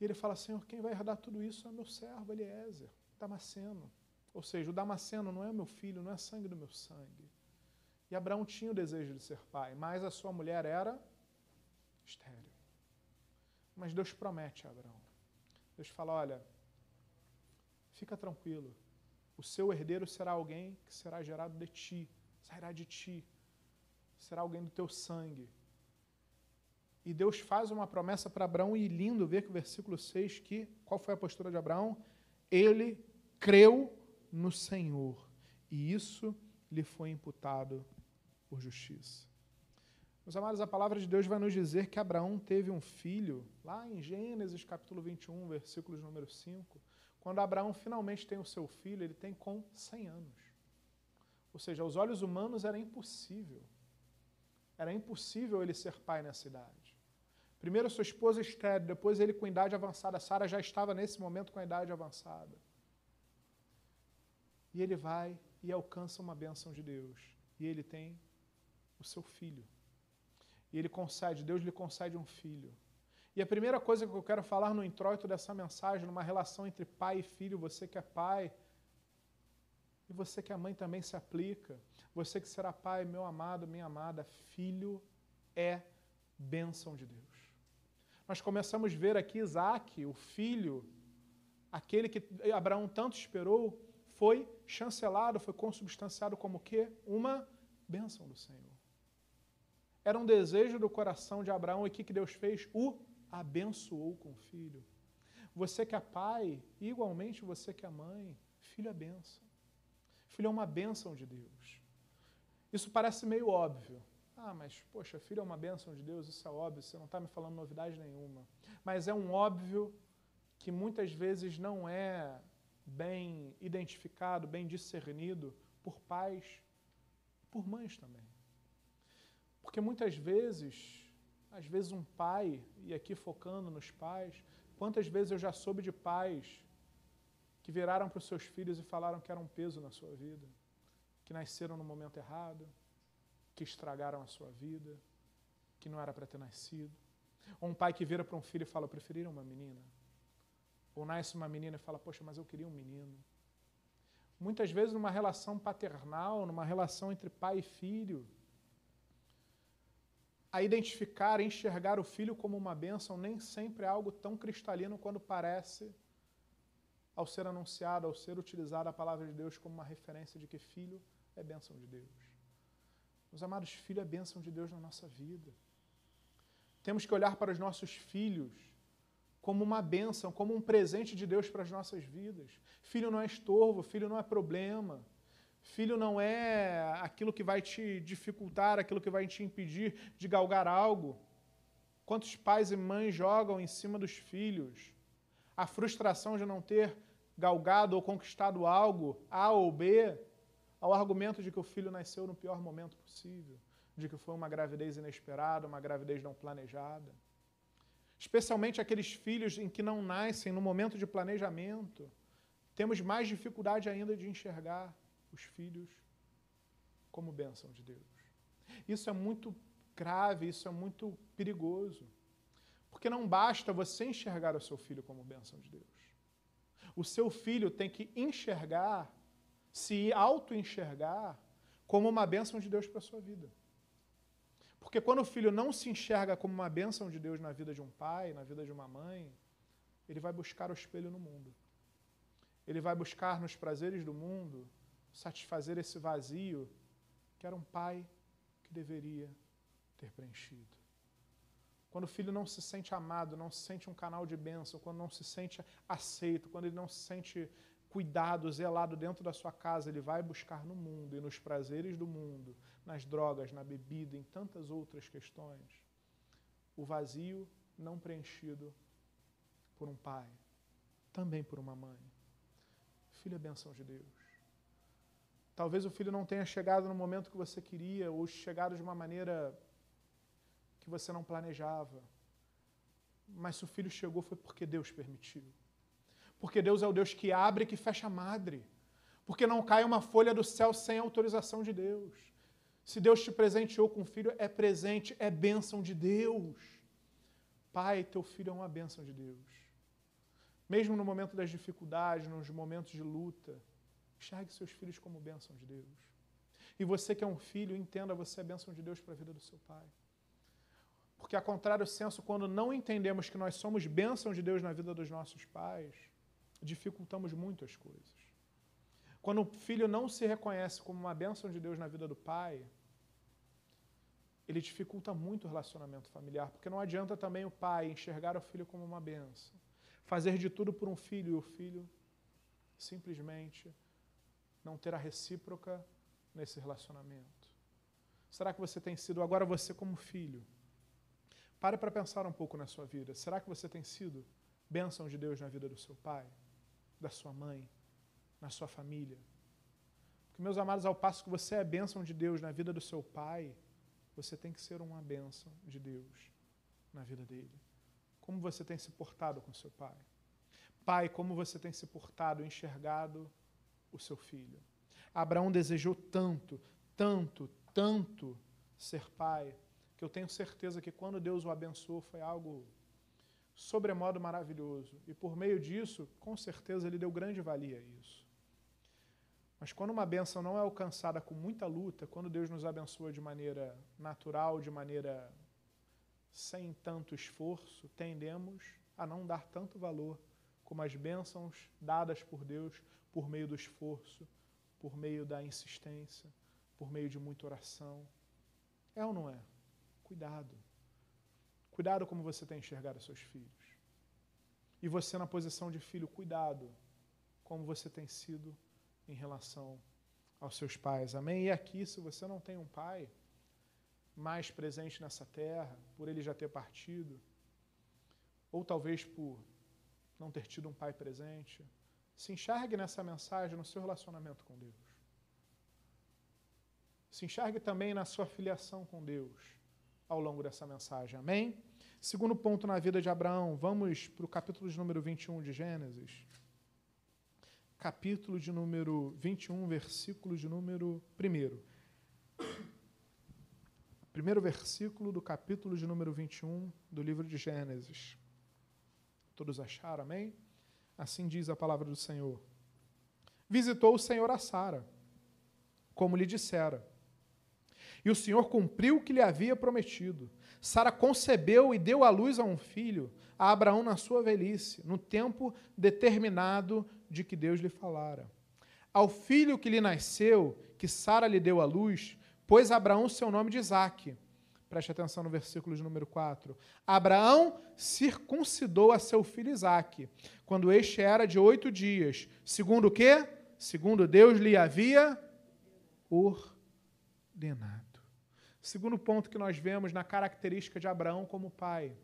C: E ele fala: Senhor, quem vai herdar tudo isso é meu servo Eliezer, Damasceno. Ou seja, o Damasceno não é meu filho, não é sangue do meu sangue. E Abraão tinha o desejo de ser pai, mas a sua mulher era estéril. Mas Deus promete a Abraão. Deus fala: Olha, fica tranquilo, o seu herdeiro será alguém que será gerado de ti sairá de ti, será alguém do teu sangue. E Deus faz uma promessa para Abraão, e lindo ver que o versículo 6, que, qual foi a postura de Abraão? Ele creu no Senhor, e isso lhe foi imputado por justiça. Meus amados, a palavra de Deus vai nos dizer que Abraão teve um filho, lá em Gênesis capítulo 21, versículos número 5. Quando Abraão finalmente tem o seu filho, ele tem com 100 anos. Ou seja, aos olhos humanos era impossível. Era impossível ele ser pai nessa idade. Primeiro sua esposa estéril, depois ele com idade avançada. Sara já estava nesse momento com a idade avançada. E ele vai e alcança uma bênção de Deus. E ele tem o seu filho. E ele concede, Deus lhe concede um filho. E a primeira coisa que eu quero falar no introito dessa mensagem, numa relação entre pai e filho, você que é pai, e você que é mãe também se aplica. Você que será pai, meu amado, minha amada, filho é bênção de Deus. Nós começamos a ver aqui Isaac, o filho, aquele que Abraão tanto esperou, foi chancelado, foi consubstanciado como o quê? Uma bênção do Senhor. Era um desejo do coração de Abraão e o que Deus fez? O abençoou com o filho. Você que é pai, igualmente você que é mãe, filho é bênção. Filho é uma bênção de Deus. Isso parece meio óbvio. Ah, mas, poxa, filho é uma bênção de Deus, isso é óbvio, você não está me falando novidade nenhuma. Mas é um óbvio que muitas vezes não é bem identificado, bem discernido por pais, por mães também. Porque muitas vezes, às vezes um pai, e aqui focando nos pais, quantas vezes eu já soube de pais que viraram para os seus filhos e falaram que era um peso na sua vida, que nasceram no momento errado, que estragaram a sua vida, que não era para ter nascido. Ou um pai que vira para um filho e fala: preferiram uma menina. Ou nasce uma menina e fala: Poxa, mas eu queria um menino. muitas vezes numa relação paternal, numa relação entre pai e filho, a identificar, a enxergar o filho como uma bênção nem sempre é algo tão cristalino quando parece ao ser anunciado, ao ser utilizada a palavra de Deus como uma referência de que filho é bênção de Deus. Meus amados, filho é bênção de Deus na nossa vida. Temos que olhar para os nossos filhos como uma bênção, como um presente de Deus para as nossas vidas. Filho não é estorvo, filho não é problema. Filho não é aquilo que vai te dificultar, aquilo que vai te impedir de galgar algo. Quantos pais e mães jogam em cima dos filhos a frustração de não ter galgado ou conquistado algo, A ou B, ao argumento de que o filho nasceu no pior momento possível, de que foi uma gravidez inesperada, uma gravidez não planejada. Especialmente aqueles filhos em que não nascem no momento de planejamento, temos mais dificuldade ainda de enxergar os filhos como bênção de Deus. Isso é muito grave, isso é muito perigoso. Porque não basta você enxergar o seu filho como bênção de Deus. O seu filho tem que enxergar, se auto-enxergar, como uma bênção de Deus para a sua vida. Porque quando o filho não se enxerga como uma bênção de Deus na vida de um pai, na vida de uma mãe, ele vai buscar o espelho no mundo. Ele vai buscar nos prazeres do mundo satisfazer esse vazio que era um pai que deveria ter preenchido. Quando o filho não se sente amado, não se sente um canal de bênção, quando não se sente aceito, quando ele não se sente cuidado, zelado dentro da sua casa, ele vai buscar no mundo e nos prazeres do mundo, nas drogas, na bebida, em tantas outras questões, o vazio não preenchido por um pai, também por uma mãe. Filho é bênção de Deus. Talvez o filho não tenha chegado no momento que você queria, ou chegado de uma maneira que você não planejava. Mas se o filho chegou foi porque Deus permitiu. Porque Deus é o Deus que abre e que fecha a madre. Porque não cai uma folha do céu sem autorização de Deus. Se Deus te presenteou com um filho, é presente, é bênção de Deus. Pai, teu filho é uma bênção de Deus. Mesmo no momento das dificuldades, nos momentos de luta, enxergue seus filhos como bênção de Deus. E você que é um filho, entenda, você é bênção de Deus para a vida do seu pai. Porque, a contrário senso, quando não entendemos que nós somos bênção de Deus na vida dos nossos pais, dificultamos muito as coisas. Quando o filho não se reconhece como uma bênção de Deus na vida do pai, ele dificulta muito o relacionamento familiar, porque não adianta também o pai enxergar o filho como uma bênção, fazer de tudo por um filho e o filho simplesmente não ter a recíproca nesse relacionamento. Será que você tem sido agora você como filho? Pare para pensar um pouco na sua vida. Será que você tem sido bênção de Deus na vida do seu pai, da sua mãe, na sua família? Porque, meus amados, ao passo que você é bênção de Deus na vida do seu pai, você tem que ser uma bênção de Deus na vida dele. Como você tem se portado com seu pai? Pai, como você tem se portado, enxergado o seu filho? Abraão desejou tanto, tanto, tanto ser pai, que eu tenho certeza que quando Deus o abençoou foi algo sobremodo maravilhoso. E por meio disso, com certeza, ele deu grande valia a isso. Mas quando uma benção não é alcançada com muita luta, quando Deus nos abençoa de maneira natural, de maneira sem tanto esforço, tendemos a não dar tanto valor como as bênçãos dadas por Deus por meio do esforço, por meio da insistência, por meio de muita oração. É ou não é? Cuidado. Cuidado como você tem enxergado seus filhos. E você, na posição de filho, cuidado como você tem sido em relação aos seus pais. Amém? E aqui, se você não tem um pai mais presente nessa terra, por ele já ter partido, ou talvez por não ter tido um pai presente, se enxergue nessa mensagem no seu relacionamento com Deus. Se enxergue também na sua filiação com Deus ao longo dessa mensagem. Amém? Segundo ponto na vida de Abraão, vamos para o capítulo de número 21 de Gênesis. Capítulo de número 21, versículo de número 1. Primeiro versículo do capítulo de número 21 do livro de Gênesis. Todos acharam, amém? Assim diz a palavra do Senhor. visitou o Senhor a Sara, como lhe dissera. E o Senhor cumpriu o que lhe havia prometido. Sara concebeu e deu à luz a um filho, a Abraão na sua velhice, no tempo determinado de que Deus lhe falara. Ao filho que lhe nasceu, que Sara lhe deu à luz, pôs Abraão seu nome de Isaque. Preste atenção no versículo de número 4. Abraão circuncidou a seu filho Isaque, quando este era de oito dias, segundo o quê? Segundo Deus lhe havia ordenado. Segundo ponto que nós vemos na característica de Abraão como pai.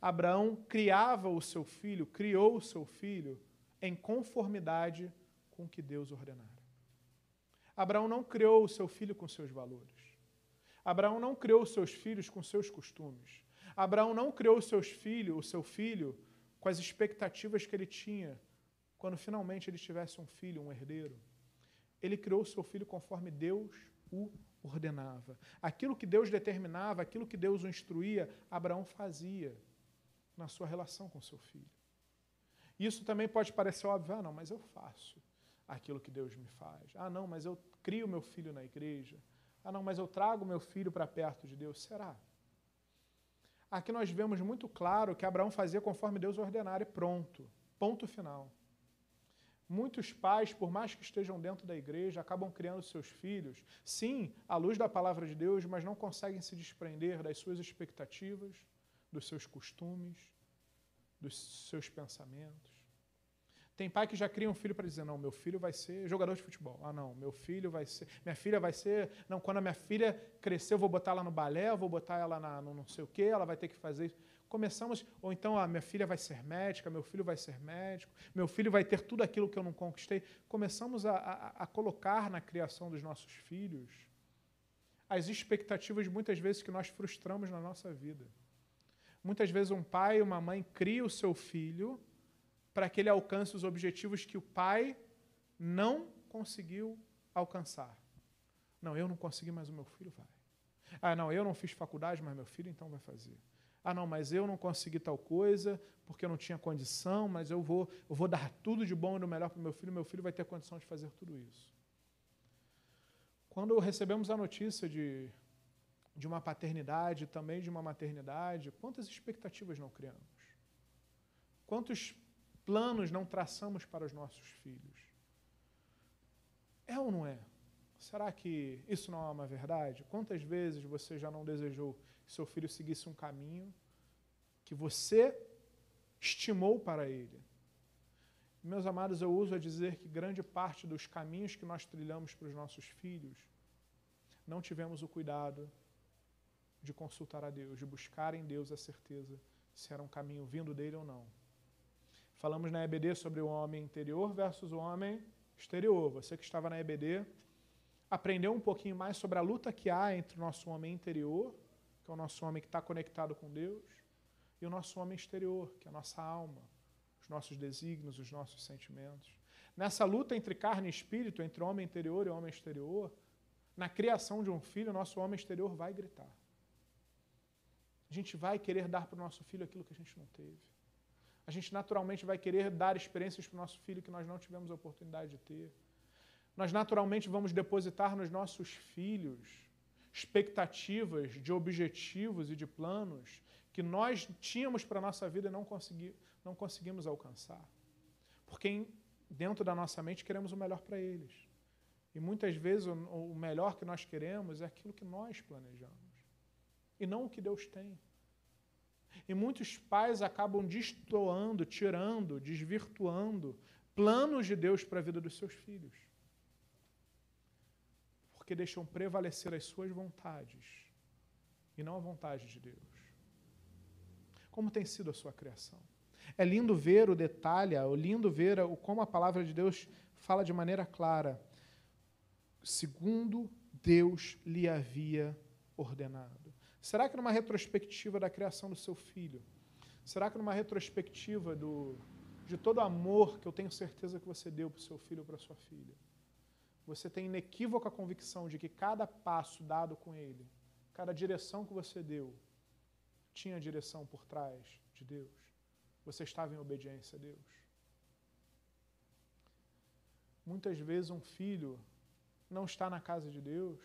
C: Abraão criava o seu filho, criou o seu filho em conformidade com o que Deus ordenara. Abraão não criou o seu filho com seus valores. Abraão não criou os seus filhos com seus costumes. Abraão não criou os seus filhos, o seu filho, com as expectativas que ele tinha quando finalmente ele tivesse um filho, um herdeiro. Ele criou o seu filho conforme Deus o ordenava. Aquilo que Deus determinava, aquilo que Deus o instruía, Abraão fazia na sua relação com seu filho. Isso também pode parecer óbvio, ah, não, mas eu faço aquilo que Deus me faz. Ah, não, mas eu crio meu filho na igreja. Ah, não, mas eu trago meu filho para perto de Deus. Será? Aqui nós vemos muito claro que Abraão fazia conforme Deus ordenara e pronto. Ponto final. Muitos pais, por mais que estejam dentro da igreja, acabam criando seus filhos, sim, à luz da palavra de Deus, mas não conseguem se desprender das suas expectativas, dos seus costumes, dos seus pensamentos. Tem pai que já cria um filho para dizer: não, meu filho vai ser jogador de futebol. Ah, não, meu filho vai ser. Minha filha vai ser. Não, quando a minha filha crescer, eu vou botar ela no balé, eu vou botar ela na, no não sei o quê, ela vai ter que fazer isso começamos, ou então, ah, minha filha vai ser médica, meu filho vai ser médico, meu filho vai ter tudo aquilo que eu não conquistei. Começamos a, a, a colocar na criação dos nossos filhos as expectativas, muitas vezes, que nós frustramos na nossa vida. Muitas vezes, um pai e uma mãe cria o seu filho para que ele alcance os objetivos que o pai não conseguiu alcançar. Não, eu não consegui, mas o meu filho vai. Ah, não, eu não fiz faculdade, mas meu filho então vai fazer. Ah, não, mas eu não consegui tal coisa porque eu não tinha condição, mas eu vou, eu vou dar tudo de bom e do melhor para o meu filho, meu filho vai ter condição de fazer tudo isso. Quando recebemos a notícia de, de uma paternidade, também de uma maternidade, quantas expectativas não criamos? Quantos planos não traçamos para os nossos filhos? É ou não é? Será que isso não é uma verdade? Quantas vezes você já não desejou seu filho seguisse um caminho que você estimou para ele. Meus amados, eu uso a dizer que grande parte dos caminhos que nós trilhamos para os nossos filhos, não tivemos o cuidado de consultar a Deus, de buscar em Deus a certeza se era um caminho vindo dele ou não. Falamos na EBD sobre o homem interior versus o homem exterior. Você que estava na EBD aprendeu um pouquinho mais sobre a luta que há entre o nosso homem interior que é o nosso homem que está conectado com Deus, e o nosso homem exterior, que é a nossa alma, os nossos desígnios, os nossos sentimentos. Nessa luta entre carne e espírito, entre homem interior e homem exterior, na criação de um filho, o nosso homem exterior vai gritar. A gente vai querer dar para o nosso filho aquilo que a gente não teve. A gente naturalmente vai querer dar experiências para o nosso filho que nós não tivemos a oportunidade de ter. Nós naturalmente vamos depositar nos nossos filhos expectativas de objetivos e de planos que nós tínhamos para a nossa vida e não, consegui, não conseguimos alcançar. Porque dentro da nossa mente queremos o melhor para eles. E muitas vezes o, o melhor que nós queremos é aquilo que nós planejamos e não o que Deus tem. E muitos pais acabam destoando, tirando, desvirtuando planos de Deus para a vida dos seus filhos porque deixam prevalecer as suas vontades e não a vontade de Deus. Como tem sido a sua criação? É lindo ver o detalhe, é lindo ver o, como a palavra de Deus fala de maneira clara. Segundo Deus lhe havia ordenado. Será que numa retrospectiva da criação do seu filho, será que numa retrospectiva do, de todo o amor que eu tenho certeza que você deu para o seu filho ou para a sua filha, você tem inequívoca convicção de que cada passo dado com Ele, cada direção que você deu, tinha direção por trás de Deus. Você estava em obediência a Deus. Muitas vezes um filho não está na casa de Deus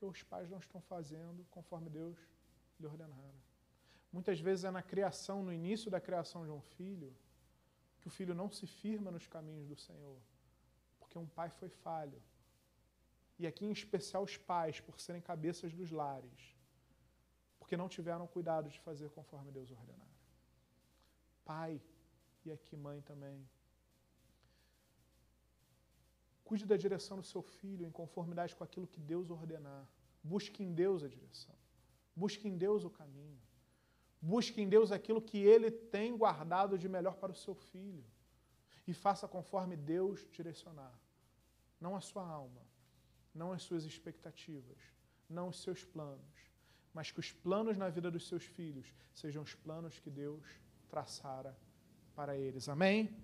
C: porque os pais não estão fazendo conforme Deus lhe ordenara. Muitas vezes é na criação, no início da criação de um filho, que o filho não se firma nos caminhos do Senhor, porque um pai foi falho. E aqui em especial os pais, por serem cabeças dos lares, porque não tiveram cuidado de fazer conforme Deus ordenara. Pai, e aqui mãe também. Cuide da direção do seu filho em conformidade com aquilo que Deus ordenar. Busque em Deus a direção. Busque em Deus o caminho. Busque em Deus aquilo que Ele tem guardado de melhor para o seu filho. E faça conforme Deus direcionar. Não a sua alma, não as suas expectativas, não os seus planos, mas que os planos na vida dos seus filhos sejam os planos que Deus traçara para eles. Amém?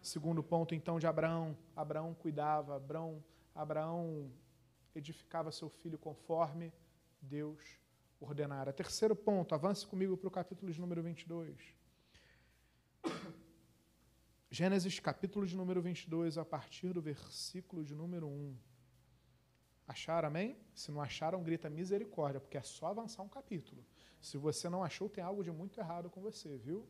C: Segundo ponto, então, de Abraão. Abraão cuidava, Abraão, Abraão edificava seu filho conforme Deus ordenara. Terceiro ponto, avance comigo para o capítulo de número 22. Gênesis, capítulo de número 22, a partir do versículo de número 1. Acharam, amém? Se não acharam, grita misericórdia, porque é só avançar um capítulo. Se você não achou, tem algo de muito errado com você, viu?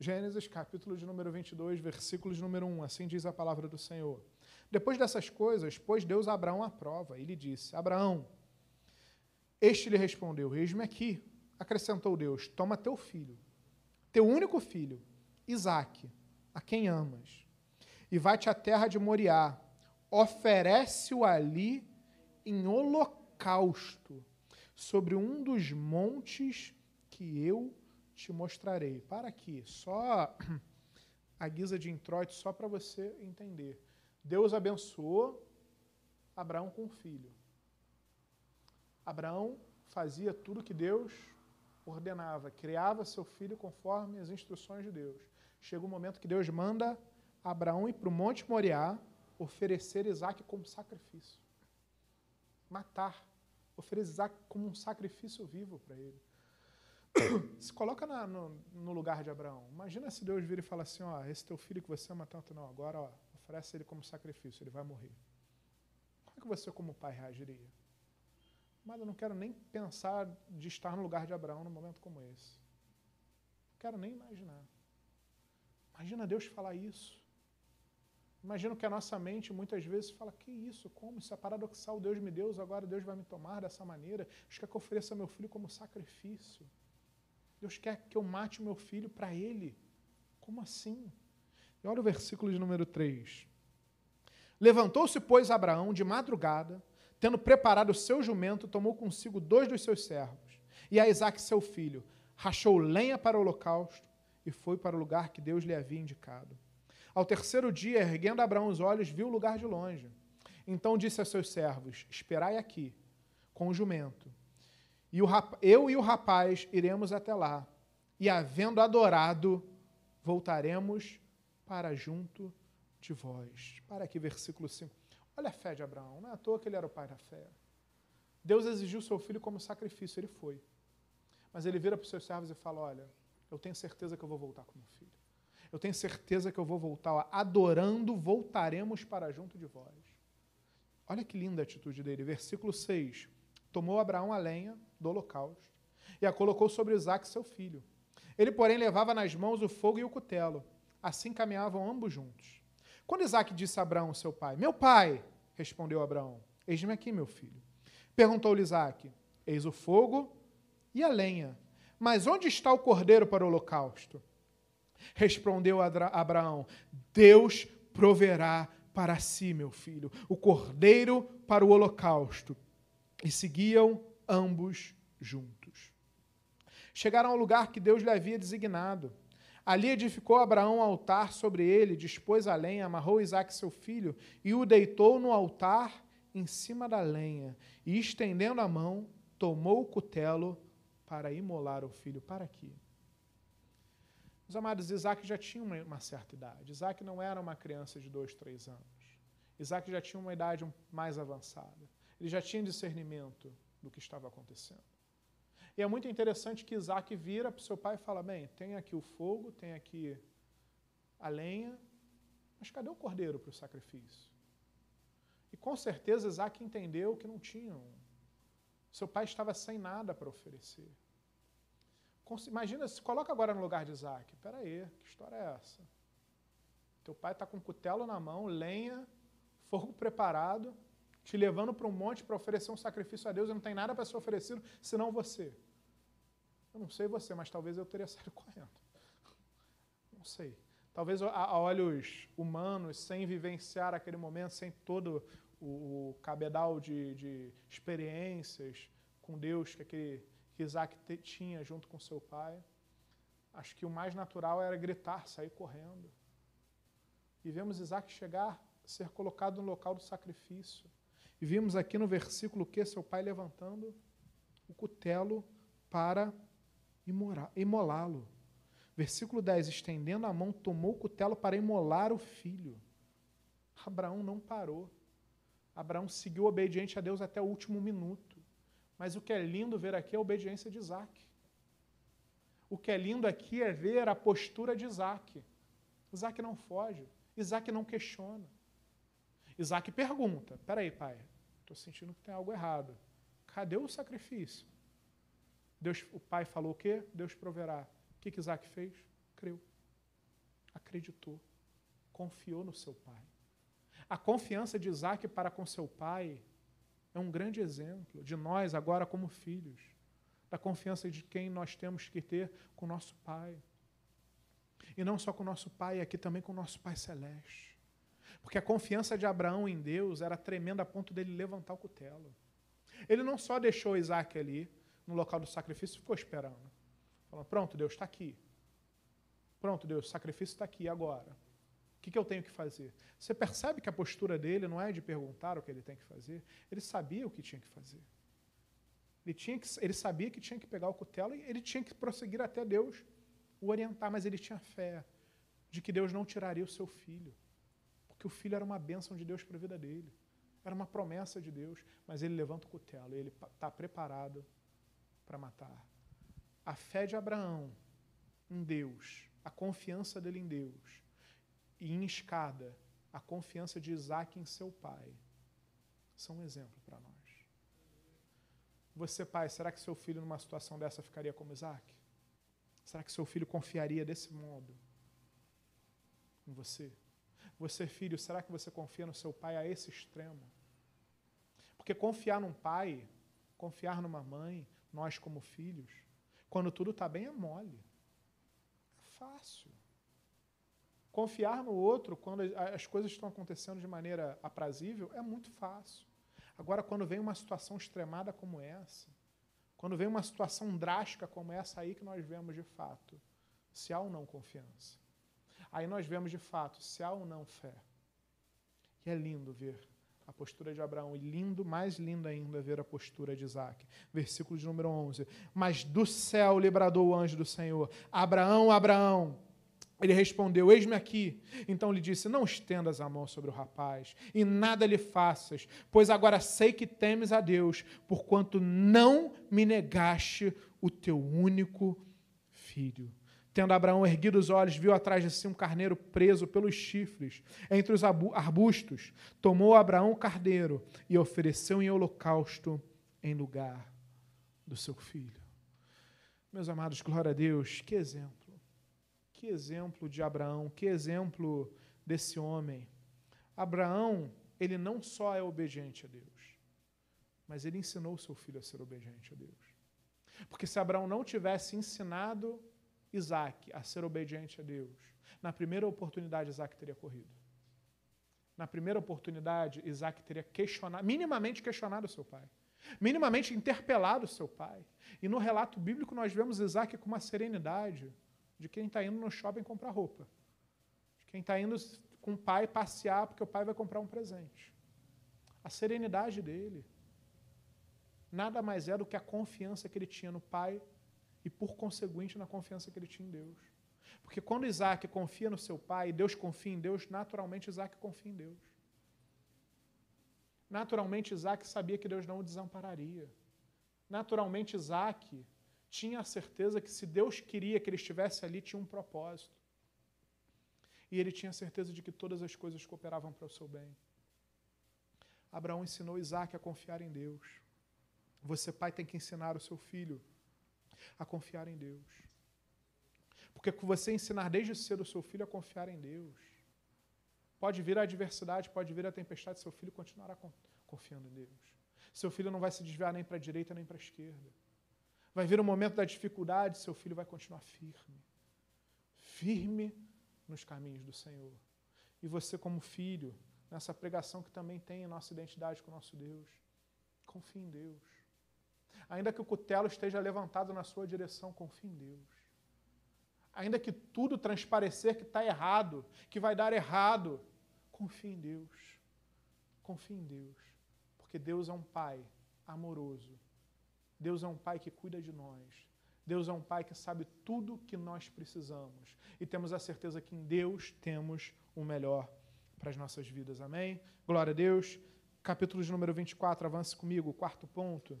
C: Gênesis, capítulo de número 22, versículo de número 1. Assim diz a palavra do Senhor. Depois dessas coisas, pôs Deus a Abraão à prova e lhe disse: Abraão, este lhe respondeu: Eis-me aqui. Acrescentou Deus: Toma teu filho, teu único filho, Isaque, a quem amas, e vai-te à terra de Moriá, oferece-o ali em holocausto sobre um dos montes que eu te mostrarei. Para aqui, só a guisa de introito, só para você entender. Deus abençoou Abraão com um filho. Abraão fazia tudo que Deus ordenava, criava seu filho conforme as instruções de Deus. Chega o um momento que Deus manda Abraão ir para o Monte Moriá oferecer Isaac como sacrifício matar, oferecer Isaac como um sacrifício vivo para ele. Se coloca na, no, no, lugar de Abraão. Imagina se Deus vira e fala assim: ó, esse teu filho que você ama tanto, não, agora ó, oferece ele como sacrifício, ele vai morrer. Como é que você, como pai, reagiria? Mas eu não quero nem pensar de estar no lugar de Abraão num momento como esse. Não quero nem imaginar. Imagina Deus falar isso. Imagino que a nossa mente muitas vezes fala: que isso? Como? Isso é paradoxal. Deus me deu, agora Deus vai me tomar dessa maneira. Deus quer que eu ofereça meu filho como sacrifício. Deus quer que eu mate o meu filho para ele. Como assim? E olha o versículo de número 3. Levantou-se, pois, Abraão de madrugada, tendo preparado o seu jumento, tomou consigo dois dos seus servos, e a Isaac, seu filho, rachou lenha para o holocausto e foi para o lugar que Deus lhe havia indicado. Ao terceiro dia, erguendo Abraão os olhos, viu o lugar de longe. Então disse a seus servos: Esperai aqui, com o jumento. E o eu e o rapaz iremos até lá, e havendo adorado, voltaremos para junto de vós. Para aqui, versículo 5. Olha a fé de Abraão, não é à toa que ele era o pai da fé. Deus exigiu seu filho como sacrifício, ele foi. Mas ele vira para os seus servos e fala: Olha, eu tenho certeza que eu vou voltar com meu filho eu tenho certeza que eu vou voltar. Ó, adorando, voltaremos para junto de vós. Olha que linda a atitude dele. Versículo 6. Tomou Abraão a lenha do holocausto e a colocou sobre Isaac, seu filho. Ele, porém, levava nas mãos o fogo e o cutelo. Assim caminhavam ambos juntos. Quando Isaac disse a Abraão, seu pai, Meu pai, respondeu Abraão, eis-me aqui, meu filho. Perguntou-lhe Isaac, Eis o fogo e a lenha, mas onde está o cordeiro para o holocausto? Respondeu Abraão: Deus proverá para si, meu filho, o cordeiro para o holocausto. E seguiam ambos juntos. Chegaram ao lugar que Deus lhe havia designado. Ali edificou Abraão um altar sobre ele, dispôs a lenha, amarrou Isaac seu filho e o deitou no altar em cima da lenha. E estendendo a mão, tomou o cutelo para imolar o filho. Para aqui. Os amados, Isaac já tinha uma, uma, certa idade. Isaac não era uma criança de dois, três anos. Isaac já tinha uma idade mais avançada. Ele já tinha discernimento do que estava acontecendo. E é muito interessante que Isaac vira para o seu pai e fala: Bem, tem aqui o fogo, tem aqui a lenha, Mas cadê o cordeiro para o sacrifício? E com certeza Isaac entendeu que não tinham. Seu pai estava sem nada para oferecer. Imagina, se coloca agora no lugar de Isaac. Espera aí, que história é essa? Teu pai está com cutelo na mão, lenha, fogo preparado, te levando para um monte para oferecer um sacrifício a Deus e não tem nada para ser oferecido senão você. Eu não sei você, mas talvez eu teria saído correndo. Não sei. Talvez a olhos humanos, sem vivenciar aquele momento, sem todo o cabedal de, de experiências com Deus que, aquele, que Isaac tinha junto com seu pai, acho que o mais natural era gritar, sair correndo. E vemos Isaac chegar, ser colocado no local do sacrifício. E vimos aqui no versículo que seu pai levantando o cutelo para imolá-lo. Versículo 10: estendendo a mão, tomou o cutelo para imolar o filho. Abraão não parou. Abraão seguiu obediente a Deus até o último minuto. Mas o que é lindo ver aqui é a obediência de Isaac. O que é lindo aqui é ver a postura de Isaac. Isaac não foge. Isaac não questiona. Isaac pergunta: Peraí, pai, estou sentindo que tem algo errado. Cadê o sacrifício? Deus, o pai falou o quê? Deus proverá. O que, que Isaac fez? Creu. Acreditou. Confiou no seu pai. A confiança de Isaac para com seu pai é um grande exemplo de nós, agora como filhos, da confiança de quem nós temos que ter com nosso pai. E não só com nosso pai, aqui também com nosso pai celeste. Porque a confiança de Abraão em Deus era tremenda a ponto dele levantar o cutelo. Ele não só deixou Isaac ali, no local do sacrifício, ficou esperando. Falando, pronto, Deus está aqui. Pronto, Deus, o sacrifício está aqui agora. O que, que eu tenho que fazer? Você percebe que a postura dele não é de perguntar o que ele tem que fazer. Ele sabia o que tinha que fazer. Ele, tinha que, ele sabia que tinha que pegar o cutelo e ele tinha que prosseguir até Deus o orientar, mas ele tinha fé de que Deus não tiraria o seu filho. Porque o filho era uma bênção de Deus para a vida dele. Era uma promessa de Deus. Mas ele levanta o cutelo e ele está preparado para matar a fé de Abraão em Deus, a confiança dele em Deus, e em escada, a confiança de Isaac em seu pai, são um exemplo para nós. Você, pai, será que seu filho numa situação dessa ficaria como Isaac? Será que seu filho confiaria desse modo em você? Você, filho, será que você confia no seu pai a esse extremo? Porque confiar num pai, confiar numa mãe, nós como filhos, quando tudo está bem, é mole. É fácil. Confiar no outro quando as coisas estão acontecendo de maneira aprazível é muito fácil. Agora, quando vem uma situação extremada como essa, quando vem uma situação drástica como essa aí que nós vemos de fato, se há ou não confiança. Aí nós vemos de fato se há ou não fé. E é lindo ver a postura de Abraão, e lindo, mais lindo ainda ver a postura de Isaac. Versículo de número 11. Mas do céu lhe bradou o anjo do Senhor: Abraão, Abraão. Ele respondeu: Eis-me aqui. Então lhe disse: Não estendas a mão sobre o rapaz, e nada lhe faças, pois agora sei que temes a Deus, porquanto não me negaste o teu único filho. Tendo Abraão erguido os olhos, viu atrás de si um carneiro preso pelos chifres entre os arbustos. Tomou Abraão o carneiro e ofereceu em holocausto em lugar do seu filho. Meus amados, glória a Deus, que exemplo. Que exemplo de Abraão, que exemplo desse homem. Abraão, ele não só é obediente a Deus, mas ele ensinou seu filho a ser obediente a Deus. Porque se Abraão não tivesse ensinado Isaac a ser obediente a Deus, na primeira oportunidade Isaac teria corrido. Na primeira oportunidade, Isaac teria questionado, minimamente questionado seu pai, minimamente interpelado seu pai. E no relato bíblico nós vemos Isaac com uma serenidade de quem está indo no shopping comprar roupa, de quem está indo com o pai passear porque o pai vai comprar um presente. A serenidade dele nada mais é do que a confiança que ele tinha no pai e, por conseguinte, na confiança que ele tinha em Deus. Porque quando Isaac confia no seu pai e Deus confia em Deus, naturalmente Isaac confia em Deus. Naturalmente Isaac sabia que Deus não o desampararia. Naturalmente Isaac tinha a certeza que se Deus queria que ele estivesse ali, tinha um propósito. E ele tinha certeza de que todas as coisas cooperavam para o seu bem. Abraão ensinou Isaac a confiar em Deus. Você, pai, tem que ensinar o seu filho a confiar em Deus. Porque você ensinar desde cedo o seu filho a confiar em Deus, pode vir a adversidade, pode vir a tempestade, seu filho continuará confiando em Deus. Seu filho não vai se desviar nem para a direita nem para a esquerda. Vai vir o um momento da dificuldade, seu filho vai continuar firme. Firme nos caminhos do Senhor. E você, como filho, nessa pregação que também tem a nossa identidade com o nosso Deus, confie em Deus. Ainda que o cutelo esteja levantado na sua direção, confie em Deus. Ainda que tudo transparecer que está errado, que vai dar errado, confie em Deus. Confie em Deus. Porque Deus é um Pai amoroso. Deus é um Pai que cuida de nós. Deus é um Pai que sabe tudo o que nós precisamos. E temos a certeza que em Deus temos o melhor para as nossas vidas. Amém? Glória a Deus. Capítulo de número 24, avance comigo, quarto ponto.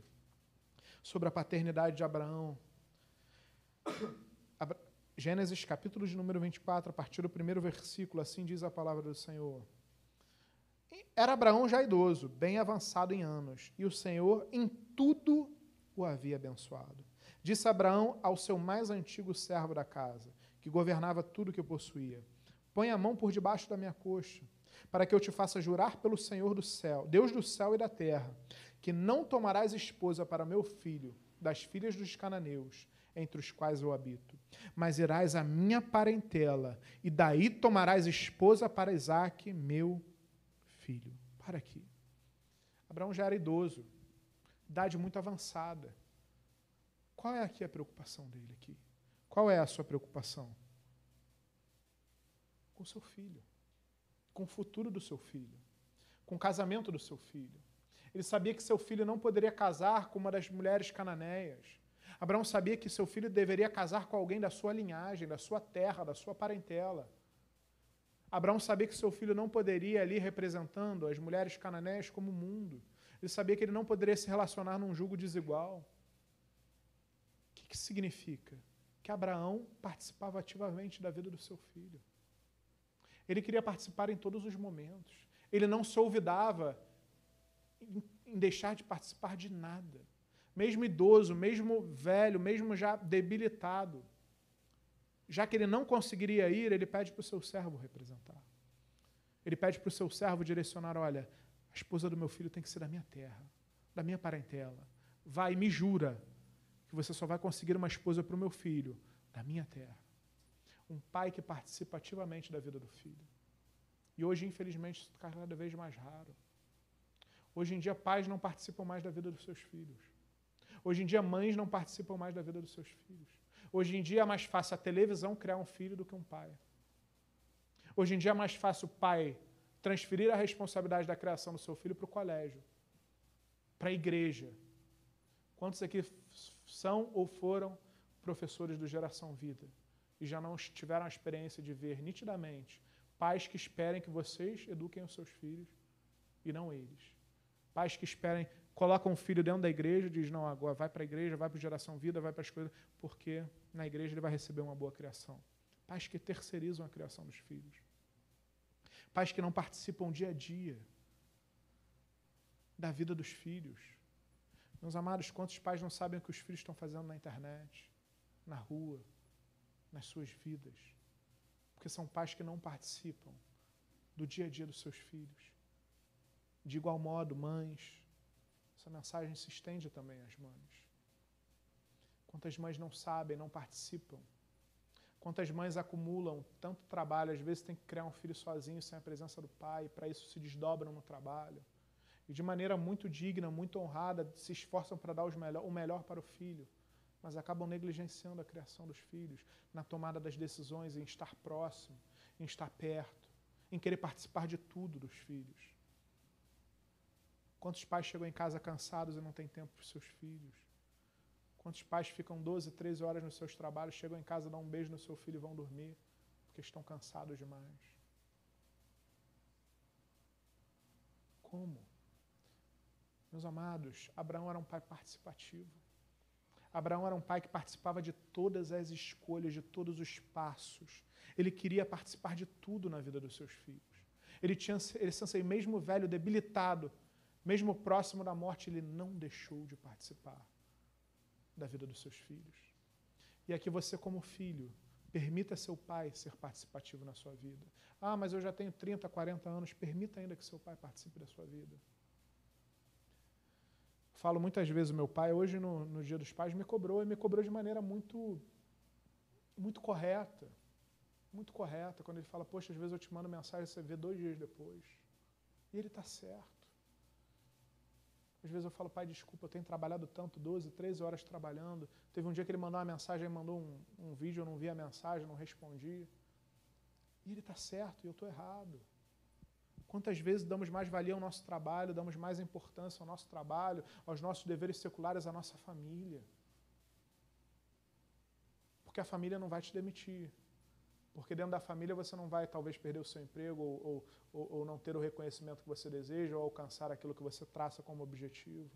C: Sobre a paternidade de Abraão. Gênesis, capítulo de número 24, a partir do primeiro versículo, assim diz a palavra do Senhor. Era Abraão já idoso, bem avançado em anos, e o Senhor em tudo o havia abençoado. Disse Abraão ao seu mais antigo servo da casa, que governava tudo que possuía: Põe a mão por debaixo da minha coxa, para que eu te faça jurar pelo Senhor do céu, Deus do céu e da terra, que não tomarás esposa para meu filho, das filhas dos cananeus, entre os quais eu habito, mas irás à minha parentela, e daí tomarás esposa para Isaque, meu filho. Para aqui. Abraão já era idoso, idade muito avançada. Qual é aqui a preocupação dele aqui? Qual é a sua preocupação? Com seu filho, com o futuro do seu filho, com o casamento do seu filho. Ele sabia que seu filho não poderia casar com uma das mulheres cananeias. Abraão sabia que seu filho deveria casar com alguém da sua linhagem, da sua terra, da sua parentela. Abraão sabia que seu filho não poderia ali representando as mulheres cananeias como mundo. Ele sabia que ele não poderia se relacionar num jugo desigual que isso significa? Que Abraão participava ativamente da vida do seu filho. Ele queria participar em todos os momentos. Ele não se olvidava em, deixar de participar de nada. Mesmo idoso, mesmo velho, mesmo já debilitado. Já que ele não conseguiria ir, ele pede para o seu servo representar. Ele pede para o seu servo direcionar: olha, esposa do meu filho tem que ser da minha terra, da minha parentela. Vai, me jura que você só vai conseguir uma esposa para o meu filho, da minha terra. Um pai que participa ativamente da vida do filho. E hoje, infelizmente, isso está cada vez mais raro. Hoje em dia, pais não participam mais da vida dos seus filhos. Hoje em dia, mães não participam mais da vida dos seus filhos. Hoje em dia, é mais fácil a televisão criar um filho do que um pai. Hoje em dia, é mais fácil o pai transferir a responsabilidade da criação do seu filho para o colégio, para a igreja. Quantos aqui são ou foram professores do Geração Vida e já não tiveram a experiência de ver nitidamente pais que esperem que vocês eduquem os seus filhos e não eles. Pais que esperem, colocam um filho dentro da igreja e dizem, não, agora vai para a igreja, vai para o Geração Vida, vai para as coisas, porque na igreja ele vai receber uma boa criação. Pais que terceirizam a criação dos filhos. Pais que não participam dia a dia da vida dos filhos meus amados, quantos pais não sabem o que os filhos estão fazendo na internet, na rua, nas suas vidas? Porque são pais que não participam do dia a dia dos seus filhos. De igual modo, mães, essa mensagem se estende também às mães. Quantas mães não sabem, não participam? Quantas mães acumulam tanto trabalho, às vezes tem que criar um filho sozinho, sem a presença do pai, para isso se desdobram no trabalho e de maneira muito digna, muito honrada, se esforçam para dar melhor, o melhor para o filho, mas acabam negligenciando a criação dos filhos, na tomada das decisões, em estar próximo, em estar perto, em querer participar de tudo dos filhos. Quantos pais chegam em casa cansados e não têm tempo para os seus filhos? Quantos pais ficam 12, 13 horas nos seus trabalhos, chegam em casa, dão um beijo no seu filho e vão dormir, porque estão cansados demais? Como? Meus amados, Abraão era um pai participativo. Abraão era um pai que participava de todas as escolhas, de todos os passos. Ele queria participar de tudo na vida dos seus filhos. Ele tinha ele se mesmo velho, debilitado, mesmo próximo da morte, ele não deixou de participar da vida dos seus filhos. E aqui você, como filho, permita seu pai ser participativo na sua vida. Ah, mas eu já tenho 30, 40 anos, permita ainda que seu pai participe da sua vida. Falo muitas vezes, meu pai, hoje no, no Dia dos Pais, me cobrou, e me cobrou de maneira muito, muito correta. Muito correta, quando ele fala, poxa, às vezes eu te mando mensagem, você vê dois dias depois. E ele está certo. Às vezes eu falo, pai, desculpa, eu tenho trabalhado tanto, 12, 13 horas trabalhando. Teve um dia que ele mandou uma mensagem, mandou um, um vídeo, eu não vi a mensagem, não respondi. E ele está certo e eu estou errado. Quantas vezes damos mais valia ao nosso trabalho, damos mais importância ao nosso trabalho, aos nossos deveres seculares, à nossa família? Porque a família não vai te demitir. Porque dentro da família você não vai talvez perder o seu emprego ou, ou, ou não ter o reconhecimento que você deseja ou alcançar aquilo que você traça como objetivo.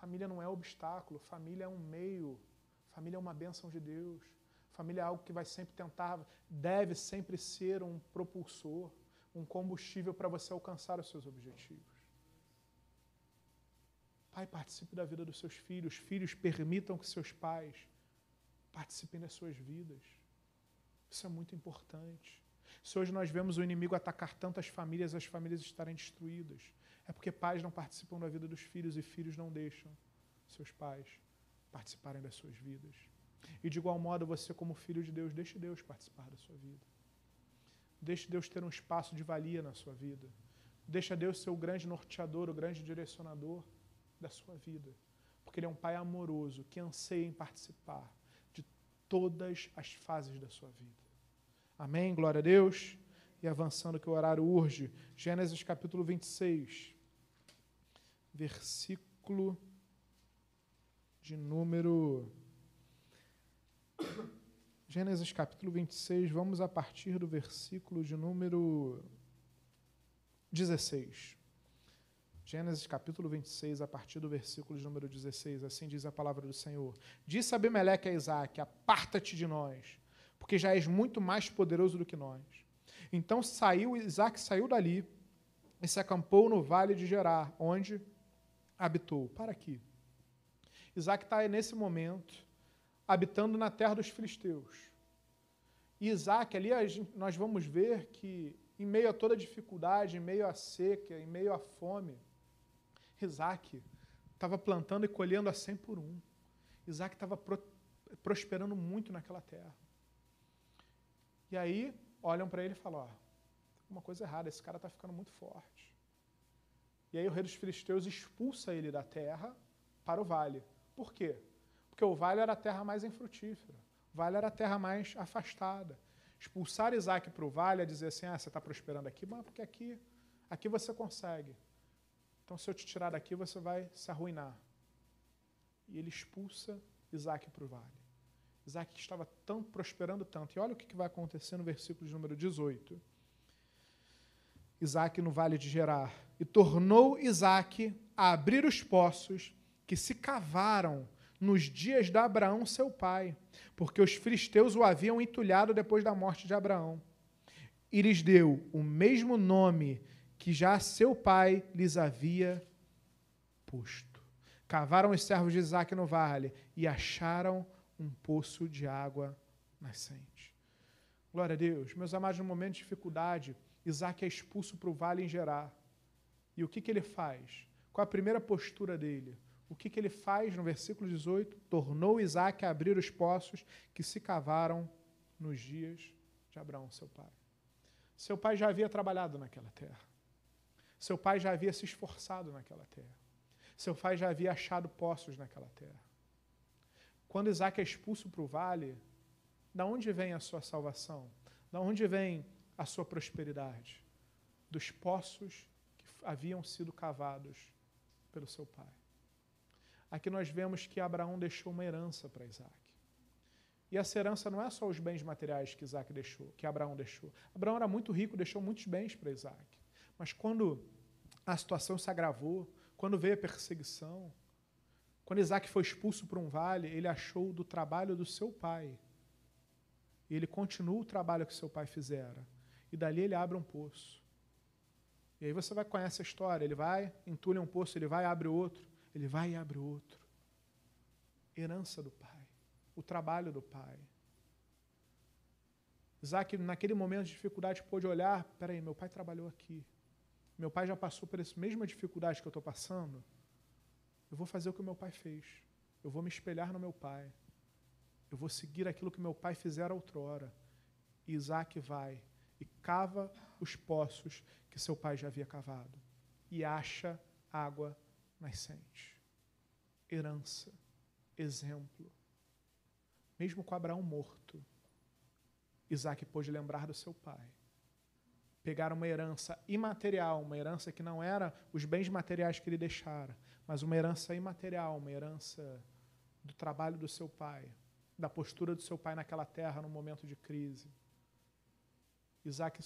C: Família não é obstáculo, família é um meio, família é uma bênção de Deus. Família é algo que vai sempre tentar, deve sempre ser um propulsor, um combustível para você alcançar os seus objetivos. Pai, participe da vida dos seus filhos. Filhos, permitam que seus pais participem das suas vidas. Isso é muito importante. Se hoje nós vemos o inimigo atacar tantas famílias, as famílias estarem destruídas, é porque pais não participam da vida dos filhos e filhos não deixam seus pais participarem das suas vidas. E de igual modo, você, como filho de Deus, deixe Deus participar da sua vida. Deixe Deus ter um espaço de valia na sua vida. Deixa Deus ser o grande norteador, o grande direcionador da sua vida. Porque Ele é um Pai amoroso que anseia em participar de todas as fases da sua vida. Amém? Glória a Deus. E avançando que o horário urge. Gênesis capítulo 26, versículo de número. Gênesis capítulo 26, vamos a partir do versículo de número 16. Gênesis capítulo 26, a partir do versículo de número 16, assim diz a palavra do Senhor. Disse Abimeleque a Isaac: Aparta-te de nós porque já és muito mais poderoso do que nós. Então saiu, Isaac saiu dali e se acampou no vale de Gerar, onde habitou. Para aqui. Isaac está nesse momento habitando na terra dos filisteus. E Isaac, ali nós vamos ver que, em meio a toda dificuldade, em meio à seca, em meio à fome, Isaac estava plantando e colhendo a cem por um. Isaac estava prosperando muito naquela terra. E aí olham para ele e falam: ó, uma coisa errada, esse cara está ficando muito forte. E aí o rei dos filisteus expulsa ele da terra para o vale. Por quê? Porque o vale era a terra mais infrutífera. O vale era a terra mais afastada. Expulsar Isaac para o vale é dizer assim: ah, você está prosperando aqui, mas porque aqui, aqui você consegue. Então, se eu te tirar daqui, você vai se arruinar. E ele expulsa Isaac para o vale. Isaac estava tão prosperando tanto. E olha o que vai acontecer no versículo de número 18. Isaac no vale de Gerar. E tornou Isaac a abrir os poços que se cavaram nos dias de Abraão, seu pai, porque os filisteus o haviam entulhado depois da morte de Abraão. E lhes deu o mesmo nome que já seu pai lhes havia posto. Cavaram os servos de Isaac no vale e acharam um poço de água nascente. Glória a Deus. Meus amados, no momento de dificuldade, Isaac é expulso para o vale em Gerar. E o que, que ele faz? Qual a primeira postura dele? O que, que ele faz no versículo 18? Tornou Isaac a abrir os poços que se cavaram nos dias de Abraão, seu pai. Seu pai já havia trabalhado naquela terra. Seu pai já havia se esforçado naquela terra. Seu pai já havia achado poços naquela terra. Quando Isaac é expulso para o vale, da onde vem a sua salvação? Da onde vem a sua prosperidade? Dos poços que haviam sido cavados pelo seu pai. Aqui nós vemos que Abraão deixou uma herança para Isaac. E essa herança não é só os bens materiais que Isaac deixou, que Abraão deixou. Abraão era muito rico, deixou muitos bens para Isaac. Mas quando a situação se agravou, quando veio a perseguição, Quando Isaac foi expulso para um vale, ele achou do trabalho do seu pai. E ele continua o trabalho que seu pai fizera. E dali ele abre um poço. E aí você vai conhecer a história. Ele vai, entulha um poço, ele vai, abre outro. Ele vai e abre outro. Herança do pai. O trabalho do pai. Isaac, naquele momento de dificuldade, pôde olhar: peraí, meu pai trabalhou aqui. Meu pai já passou por essa mesma dificuldade que eu estou passando. Eu vou fazer o que meu pai fez. Eu vou me espelhar no meu pai. Eu vou seguir aquilo que meu pai fizera outrora. E Isaac vai e cava os poços que seu pai já havia cavado. E acha água nascente. Herança. Exemplo. Mesmo com Abraão morto, Isaac pôde lembrar do seu pai. Pegar uma herança imaterial, uma herança que não era os bens materiais que ele deixara, mas uma herança imaterial, uma herança do trabalho do seu pai, da postura do seu pai naquela terra no momento de crise. Isaac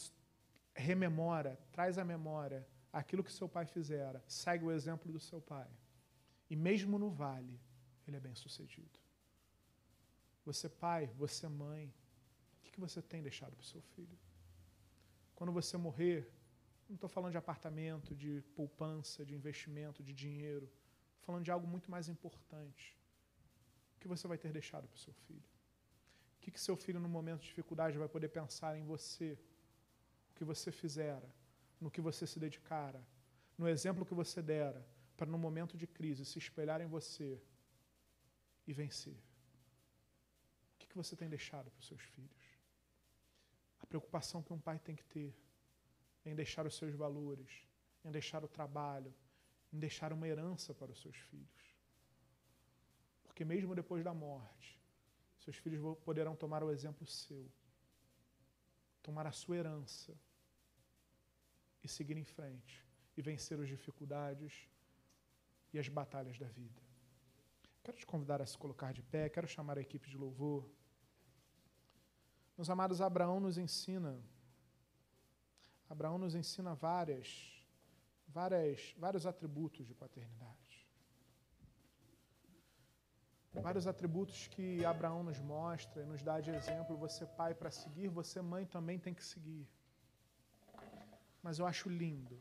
C: rememora, traz à memória aquilo que seu pai fizera, segue o exemplo do seu pai. E mesmo no vale, ele é bem sucedido. Você, pai, você, mãe, o que você tem deixado para o seu filho? Quando você morrer, não estou falando de apartamento, de poupança, de investimento, de dinheiro. Estou falando de algo muito mais importante. O que você vai ter deixado para o seu filho? O que, que seu filho, no momento de dificuldade, vai poder pensar em você? O que você fizera? No que você se dedicara? No exemplo que você dera? Para, no momento de crise, se espelhar em você e vencer? O que, que você tem deixado para os seus filhos? Preocupação que um pai tem que ter em deixar os seus valores, em deixar o trabalho, em deixar uma herança para os seus filhos. Porque mesmo depois da morte, seus filhos poderão tomar o exemplo seu, tomar a sua herança e seguir em frente e vencer as dificuldades e as batalhas da vida. Quero te convidar a se colocar de pé, quero chamar a equipe de louvor. Meus amados, Abraão nos ensina Abraão nos ensina várias, várias, vários atributos de paternidade. Vários atributos que Abraão nos mostra e nos dá de exemplo. Você, pai, para seguir, você, mãe, também tem que seguir. Mas eu acho lindo,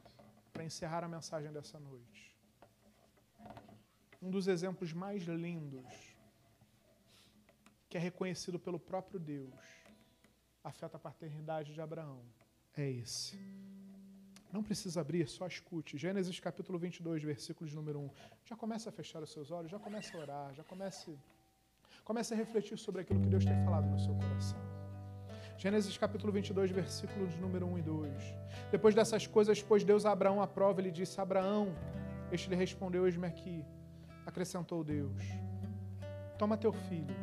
C: para encerrar a mensagem dessa noite, um dos exemplos mais lindos, que é reconhecido pelo próprio Deus, afeta a paternidade de Abraão é esse. Não precisa abrir, só escute. Gênesis capítulo 22, versículos número 1. Já começa a fechar os seus olhos, já começa a orar, já comece, comece a refletir sobre aquilo que Deus tem falado no seu coração. Gênesis capítulo 22, versículos número 1 e 2. Depois dessas coisas, pôs Deus a Abraão à prova e lhe disse: Abraão, este lhe respondeu: Eis-me aqui. Acrescentou Deus: Toma teu filho,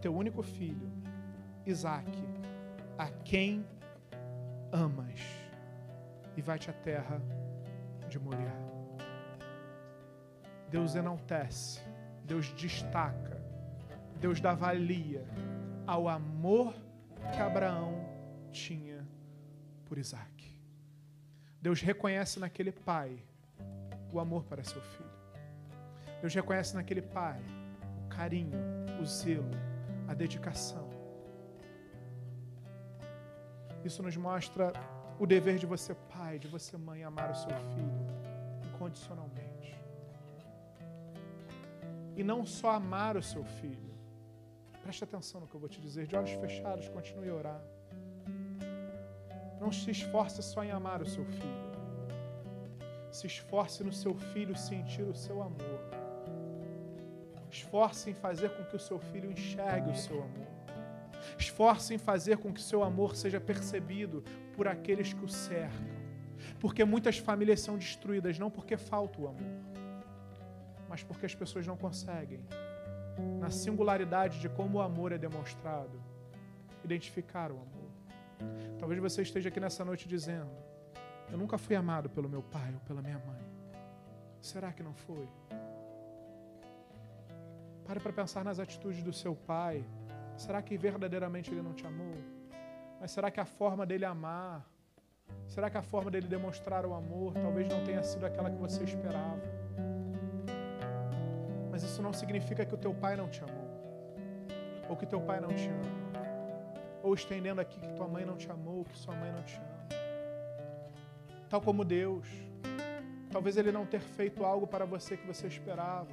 C: teu único filho, Isaque, a quem amas e vai-te à terra de Moriá. Deus enaltece, Deus destaca, Deus dá valia ao amor que Abraão tinha por Isaac. Deus reconhece naquele pai o amor para seu filho. Deus reconhece naquele pai o carinho, o zelo, a dedicação. Isso nos mostra o dever de você, pai, de você, mãe, amar o seu filho incondicionalmente. E não só amar o seu filho. Preste atenção no que eu vou te dizer. De olhos fechados, continue a orar. Não se esforce só em amar o seu filho. Se esforce no seu filho sentir o seu amor. Esforce em fazer com que o seu filho enxergue o seu amor. Esforce em fazer com que seu amor seja percebido por aqueles que o cercam. Porque muitas famílias são destruídas não porque falta o amor, mas porque as pessoas não conseguem, na singularidade de como o amor é demonstrado, identificar o amor. Talvez você esteja aqui nessa noite dizendo: Eu nunca fui amado pelo meu pai ou pela minha mãe. Será que não foi? Pare para pensar nas atitudes do seu pai Será que verdadeiramente ele não te amou? Mas será que a forma dele amar, será que a forma dele demonstrar o amor talvez não tenha sido aquela que você esperava? Mas isso não significa que o teu pai não te amou. Ou que teu pai não te ama. Ou estendendo aqui que tua mãe não te amou, que sua mãe não te ama. Tal como Deus. Talvez Ele não ter feito algo para você que você esperava.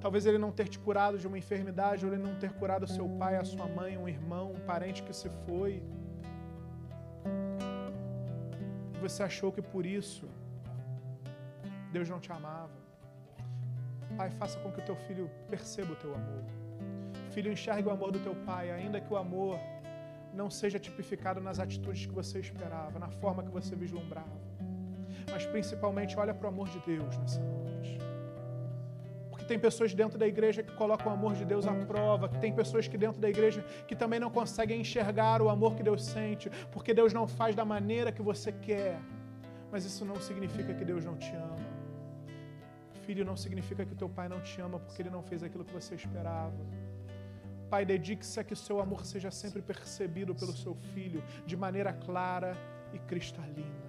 C: Talvez Ele não ter te curado de uma enfermidade, ou Ele não ter curado seu pai, a sua mãe, um irmão, um parente que se foi. Você achou que por isso Deus não te amava. Pai, faça com que o teu filho perceba o teu amor. Filho, enxergue o amor do teu pai, ainda que o amor não seja tipificado nas atitudes que você esperava, na forma que você vislumbrava. Mas principalmente olha para o amor de Deus nessa noite. Tem pessoas dentro da igreja que colocam o amor de Deus à prova, que tem pessoas que dentro da igreja que também não conseguem enxergar o amor que Deus sente, porque Deus não faz da maneira que você quer. Mas isso não significa que Deus não te ama. Filho, não significa que teu pai não te ama porque ele não fez aquilo que você esperava. Pai, dedique-se a que o seu amor seja sempre percebido pelo seu filho de maneira clara e cristalina.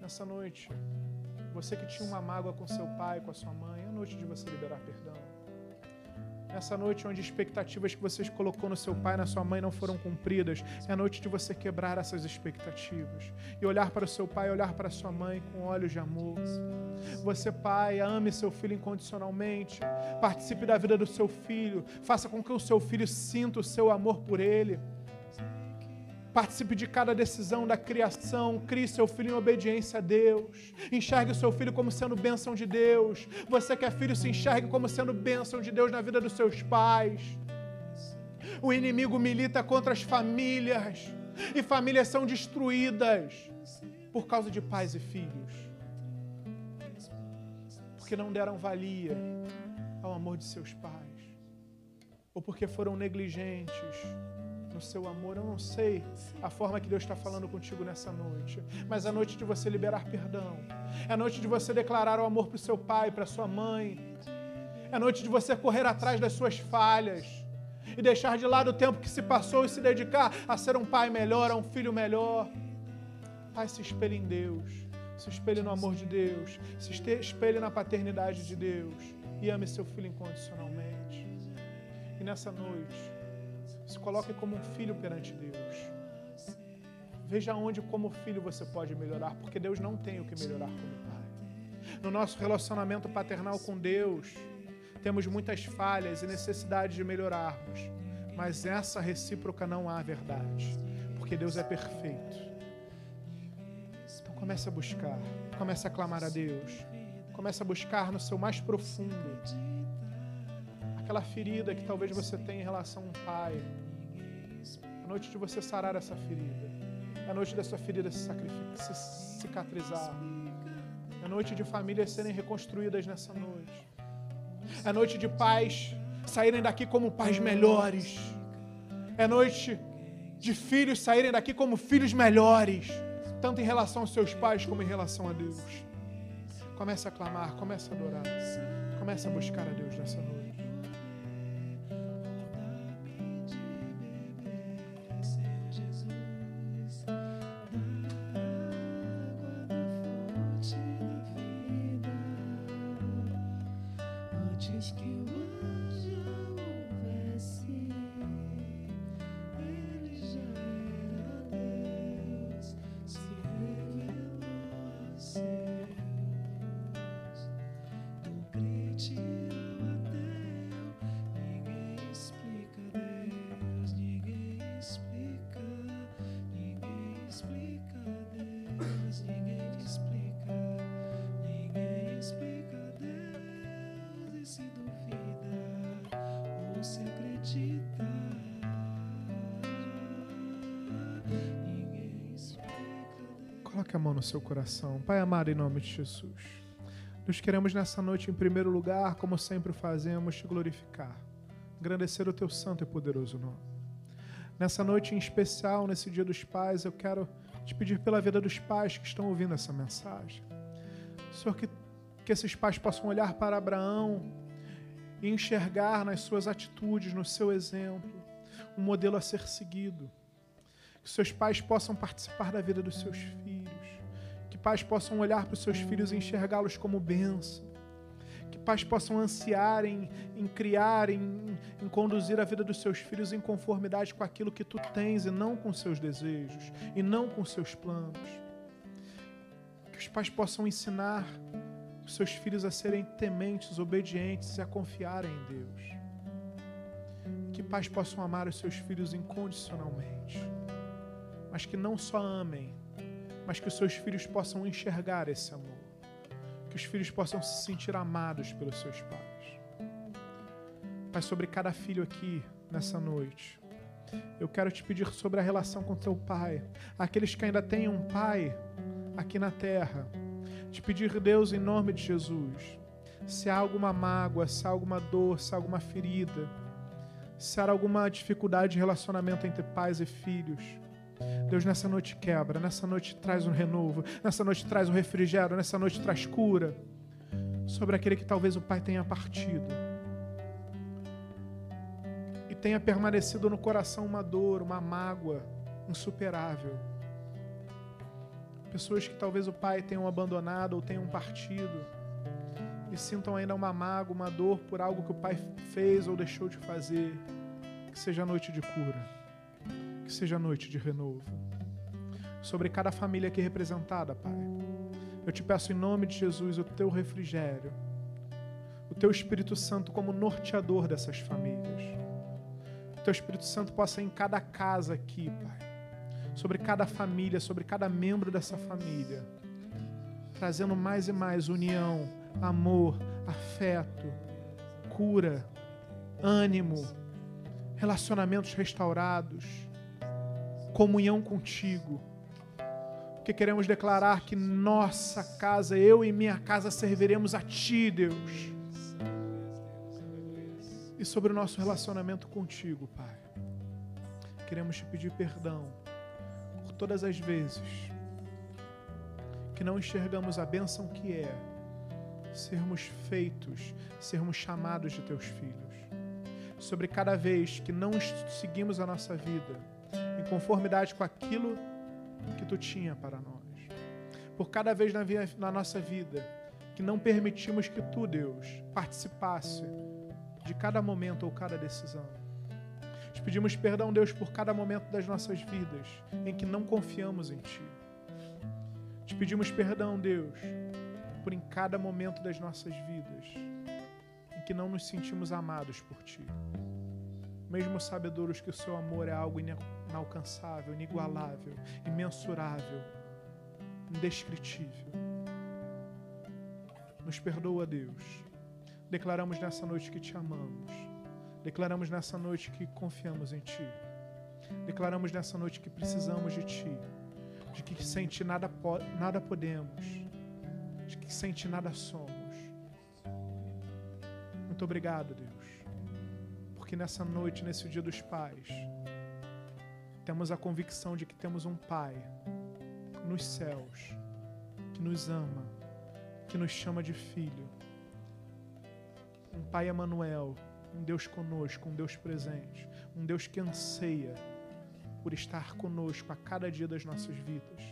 C: Nessa noite, você que tinha uma mágoa com seu pai, com a sua mãe, é a noite de você liberar perdão. Nessa noite onde expectativas que você colocou no seu pai, na sua mãe não foram cumpridas, é a noite de você quebrar essas expectativas e olhar para o seu pai, olhar para a sua mãe com olhos de amor. Você, pai, ame seu filho incondicionalmente, participe da vida do seu filho, faça com que o seu filho sinta o seu amor por ele. Participe de cada decisão da criação. Crie seu filho em obediência a Deus. Enxergue o seu filho como sendo bênção de Deus. Você que é filho, se enxergue como sendo bênção de Deus na vida dos seus pais. O inimigo milita contra as famílias. E famílias são destruídas por causa de pais e filhos. Porque não deram valia ao amor de seus pais. Ou porque foram negligentes no seu amor. Eu não sei a forma que Deus está falando contigo nessa noite, mas é a noite de você liberar perdão, é a noite de você declarar o amor para o seu pai, para sua mãe, é a noite de você correr atrás das suas falhas e deixar de lado o tempo que se passou e se dedicar a ser um pai melhor, a um filho melhor. Pai, se espelhe em Deus, se espelhe no amor de Deus, se espelhe na paternidade de Deus e ame seu filho incondicionalmente. E nessa noite, se coloque como um filho perante Deus. Veja onde, como filho, você pode melhorar, porque Deus não tem o que melhorar como pai. No nosso relacionamento paternal com Deus, temos muitas falhas e necessidade de melhorarmos, mas essa recíproca não há verdade, porque Deus é perfeito. Então comece a buscar, comece a clamar a Deus, comece a buscar no seu mais profundo aquela ferida que talvez você tenha em relação a um pai, a noite de você sarar essa ferida. A noite dessa ferida se, se cicatrizar. A noite de famílias serem reconstruídas nessa noite. É noite de pais saírem daqui como pais melhores. É noite de filhos saírem daqui como filhos melhores, tanto em relação aos seus pais como em relação a Deus. Comece a clamar, comece a adorar, comece a buscar a Deus nessa noite. Coloque a mão no seu coração. Pai amado, em nome de Jesus. Nós queremos nessa noite, em primeiro lugar, como sempre fazemos, te glorificar, engrandecer o teu santo e poderoso nome. Nessa noite em especial, nesse Dia dos Pais, eu quero te pedir pela vida dos pais que estão ouvindo essa mensagem. Senhor, que, que esses pais possam olhar para Abraão e enxergar nas suas atitudes, no seu exemplo, um modelo a ser seguido que seus pais possam participar da vida dos seus filhos, pais possam olhar para os seus filhos e enxergá-los como bênção, Que pais possam ansiar em, em criar, em, em conduzir a vida dos seus filhos em conformidade com aquilo que tu tens e não com seus desejos, e não com seus planos. Que os pais possam ensinar os seus filhos a serem tementes, obedientes e a confiarem em Deus. Que pais possam amar os seus filhos incondicionalmente, mas que não só amem, mas que os seus filhos possam enxergar esse amor. Que os filhos possam se sentir amados pelos seus pais. Pai, sobre cada filho aqui nessa noite, eu quero te pedir sobre a relação com teu pai. Aqueles que ainda têm um pai aqui na terra, te pedir, Deus, em nome de Jesus, se há alguma mágoa, se há alguma dor, se há alguma ferida, se há alguma dificuldade de relacionamento entre pais e filhos, Deus, nessa noite quebra, nessa noite traz um renovo, nessa noite traz um refrigério, nessa noite traz cura sobre aquele que talvez o pai tenha partido e tenha permanecido no coração uma dor, uma mágoa insuperável. Pessoas que talvez o pai tenham abandonado ou tenham partido e sintam ainda uma mágoa, uma dor por algo que o pai fez ou deixou de fazer. Que seja noite de cura, que seja noite de renovo. Sobre cada família aqui representada, Pai, eu te peço em nome de Jesus o teu refrigério, o teu Espírito Santo como norteador dessas famílias. O teu Espírito Santo possa em cada casa aqui, Pai sobre cada família, sobre cada membro dessa família, trazendo mais e mais união, amor, afeto, cura, ânimo, relacionamentos restaurados, comunhão contigo. Porque queremos declarar que nossa casa, eu e minha casa serviremos a Ti, Deus. E sobre o nosso relacionamento contigo, Pai. Queremos te pedir perdão todas as vezes que não enxergamos a bênção que é sermos feitos, sermos chamados de teus filhos. Sobre cada vez que não seguimos a nossa vida conformidade com aquilo que tu tinha para nós. Por cada vez na, via, na nossa vida que não permitimos que tu, Deus, participasse de cada momento ou cada decisão te pedimos perdão, Deus, por cada momento das nossas vidas em que não confiamos em Ti. Te pedimos perdão, Deus, por em cada momento das nossas vidas em que não nos sentimos amados por Ti. Mesmo sabedores que o Seu amor é algo inalcançável, inigualável, imensurável, indescritível. Nos perdoa, Deus. Declaramos nessa noite que te amamos Declaramos nessa noite que confiamos em Ti. Declaramos nessa noite que precisamos de Ti. De que sem Ti nada, po nada podemos. De que sem Ti nada somos. Muito obrigado, Deus. Porque nessa noite, nesse dia dos pais, temos a convicção de que temos um Pai nos céus que nos ama, que nos chama de filho. Um Pai Emanuel um Deus conosco, um Deus presente, um Deus que anseia por estar conosco a cada dia das nossas vidas,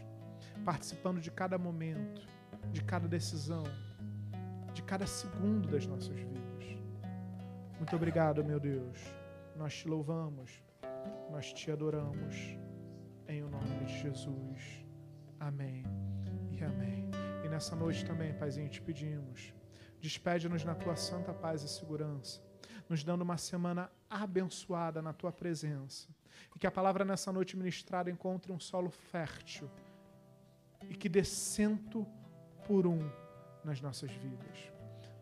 C: participando de cada momento, de cada decisão, de cada segundo das nossas vidas. Muito obrigado, meu Deus. Nós te louvamos, nós te adoramos, em o nome de Jesus. Amém e amém. E nessa noite também, Paizinho, te pedimos, despede-nos na tua santa paz e segurança nos dando uma semana abençoada na tua presença. E que a palavra nessa noite ministrada encontre um solo fértil e que dê cento por um nas nossas vidas.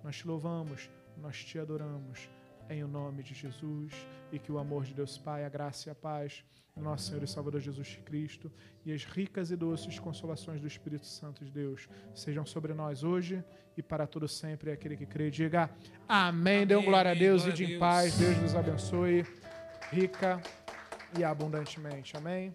C: Nós te louvamos, nós te adoramos em o nome de Jesus e que o amor de Deus Pai, a graça e a paz do nosso Senhor e Salvador Jesus Cristo e as ricas e doces consolações do Espírito Santo de Deus sejam sobre nós hoje e para todo sempre. Aquele que crê, diga amém. amém. Dê um glória a Deus e de em paz. Deus nos abençoe rica e abundantemente. Amém.